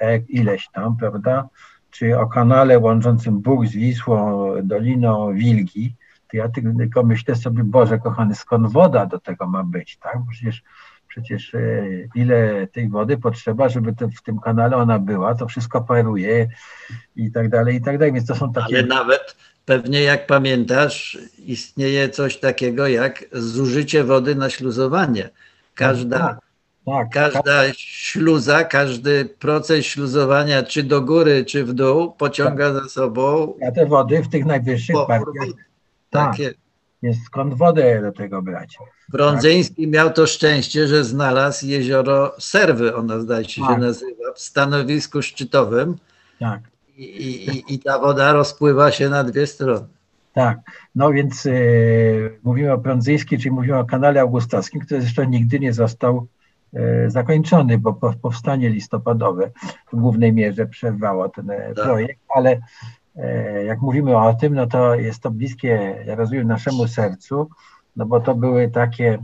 e, ileś tam, prawda, czy o kanale łączącym Bóg z Wisłą, Doliną Wilgi, to ja ty- tylko myślę sobie, Boże kochany, skąd woda do tego ma być, tak? Przecież, przecież e, ile tej wody potrzeba, żeby to, w tym kanale ona była, to wszystko paruje i tak dalej, i tak dalej, więc to są takie... Ale nawet pewnie jak pamiętasz, istnieje coś takiego jak zużycie wody na śluzowanie. Każda, Tak, tak, każda śluza, każdy proces śluzowania, czy do góry, czy w dół, pociąga za sobą a te wody w tych najwyższych partiach, tak, Takie. jest skąd wodę do tego brać. Brądzyński miał to szczęście, że znalazł jezioro Serwy, ona zdaje się, się Tak. nazywa, w stanowisku szczytowym Tak, i, i, i ta woda rozpływa się na dwie strony. tak. No więc e, mówimy o Prądzyńskiej, czyli mówimy o kanale augustowskim, który zresztą nigdy nie został e, zakończony, bo po, powstanie listopadowe w głównej mierze przerwało ten e, Tak. projekt, ale jak mówimy o tym, no to jest to bliskie, ja rozumiem, naszemu sercu, no bo to były takie,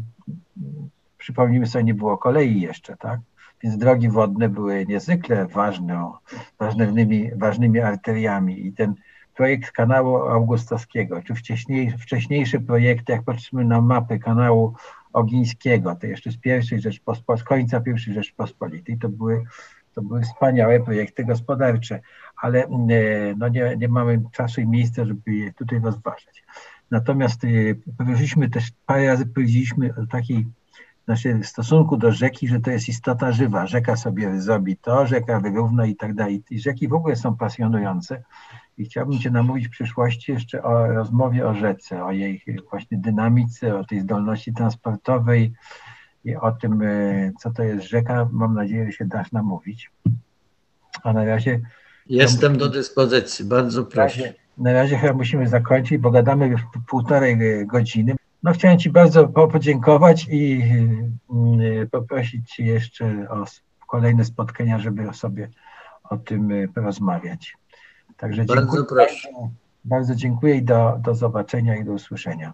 przypomnijmy sobie, nie było kolei jeszcze, tak? Więc drogi wodne były niezwykle ważną, ważnymi, ważnymi arteriami i ten projekt kanału augustowskiego, czy wcześniej, wcześniejsze projekty, jak patrzymy na mapy kanału Ogińskiego, to jeszcze z pierwszej Rzeczpospolitej, z końca pierwszej Rzeczpospolitej, to były, to były wspaniałe projekty gospodarcze, ale e, no nie, nie mamy czasu i miejsca, żeby je tutaj rozważać. Natomiast y, powiedzieliśmy też, parę razy powiedzieliśmy o takiej naszym stosunku do rzeki, że to jest istota żywa. Rzeka sobie zrobi to, rzeka wyrówna i tak dalej. I rzeki w ogóle są pasjonujące. I chciałbym Cię namówić w przyszłości jeszcze o rozmowie o rzece, o jej właśnie dynamice, o tej zdolności transportowej i o tym, e, co to jest rzeka. Mam nadzieję, że się dasz namówić. A na razie Jestem do dyspozycji, bardzo na proszę. na razie chyba musimy zakończyć, bo gadamy już półtorej godziny. No, chciałem Ci bardzo podziękować i y, y, poprosić ci jeszcze o kolejne spotkania, żeby sobie o tym y, porozmawiać. Także dziękuję. Bardzo proszę. Bardzo dziękuję i do, do zobaczenia i do usłyszenia.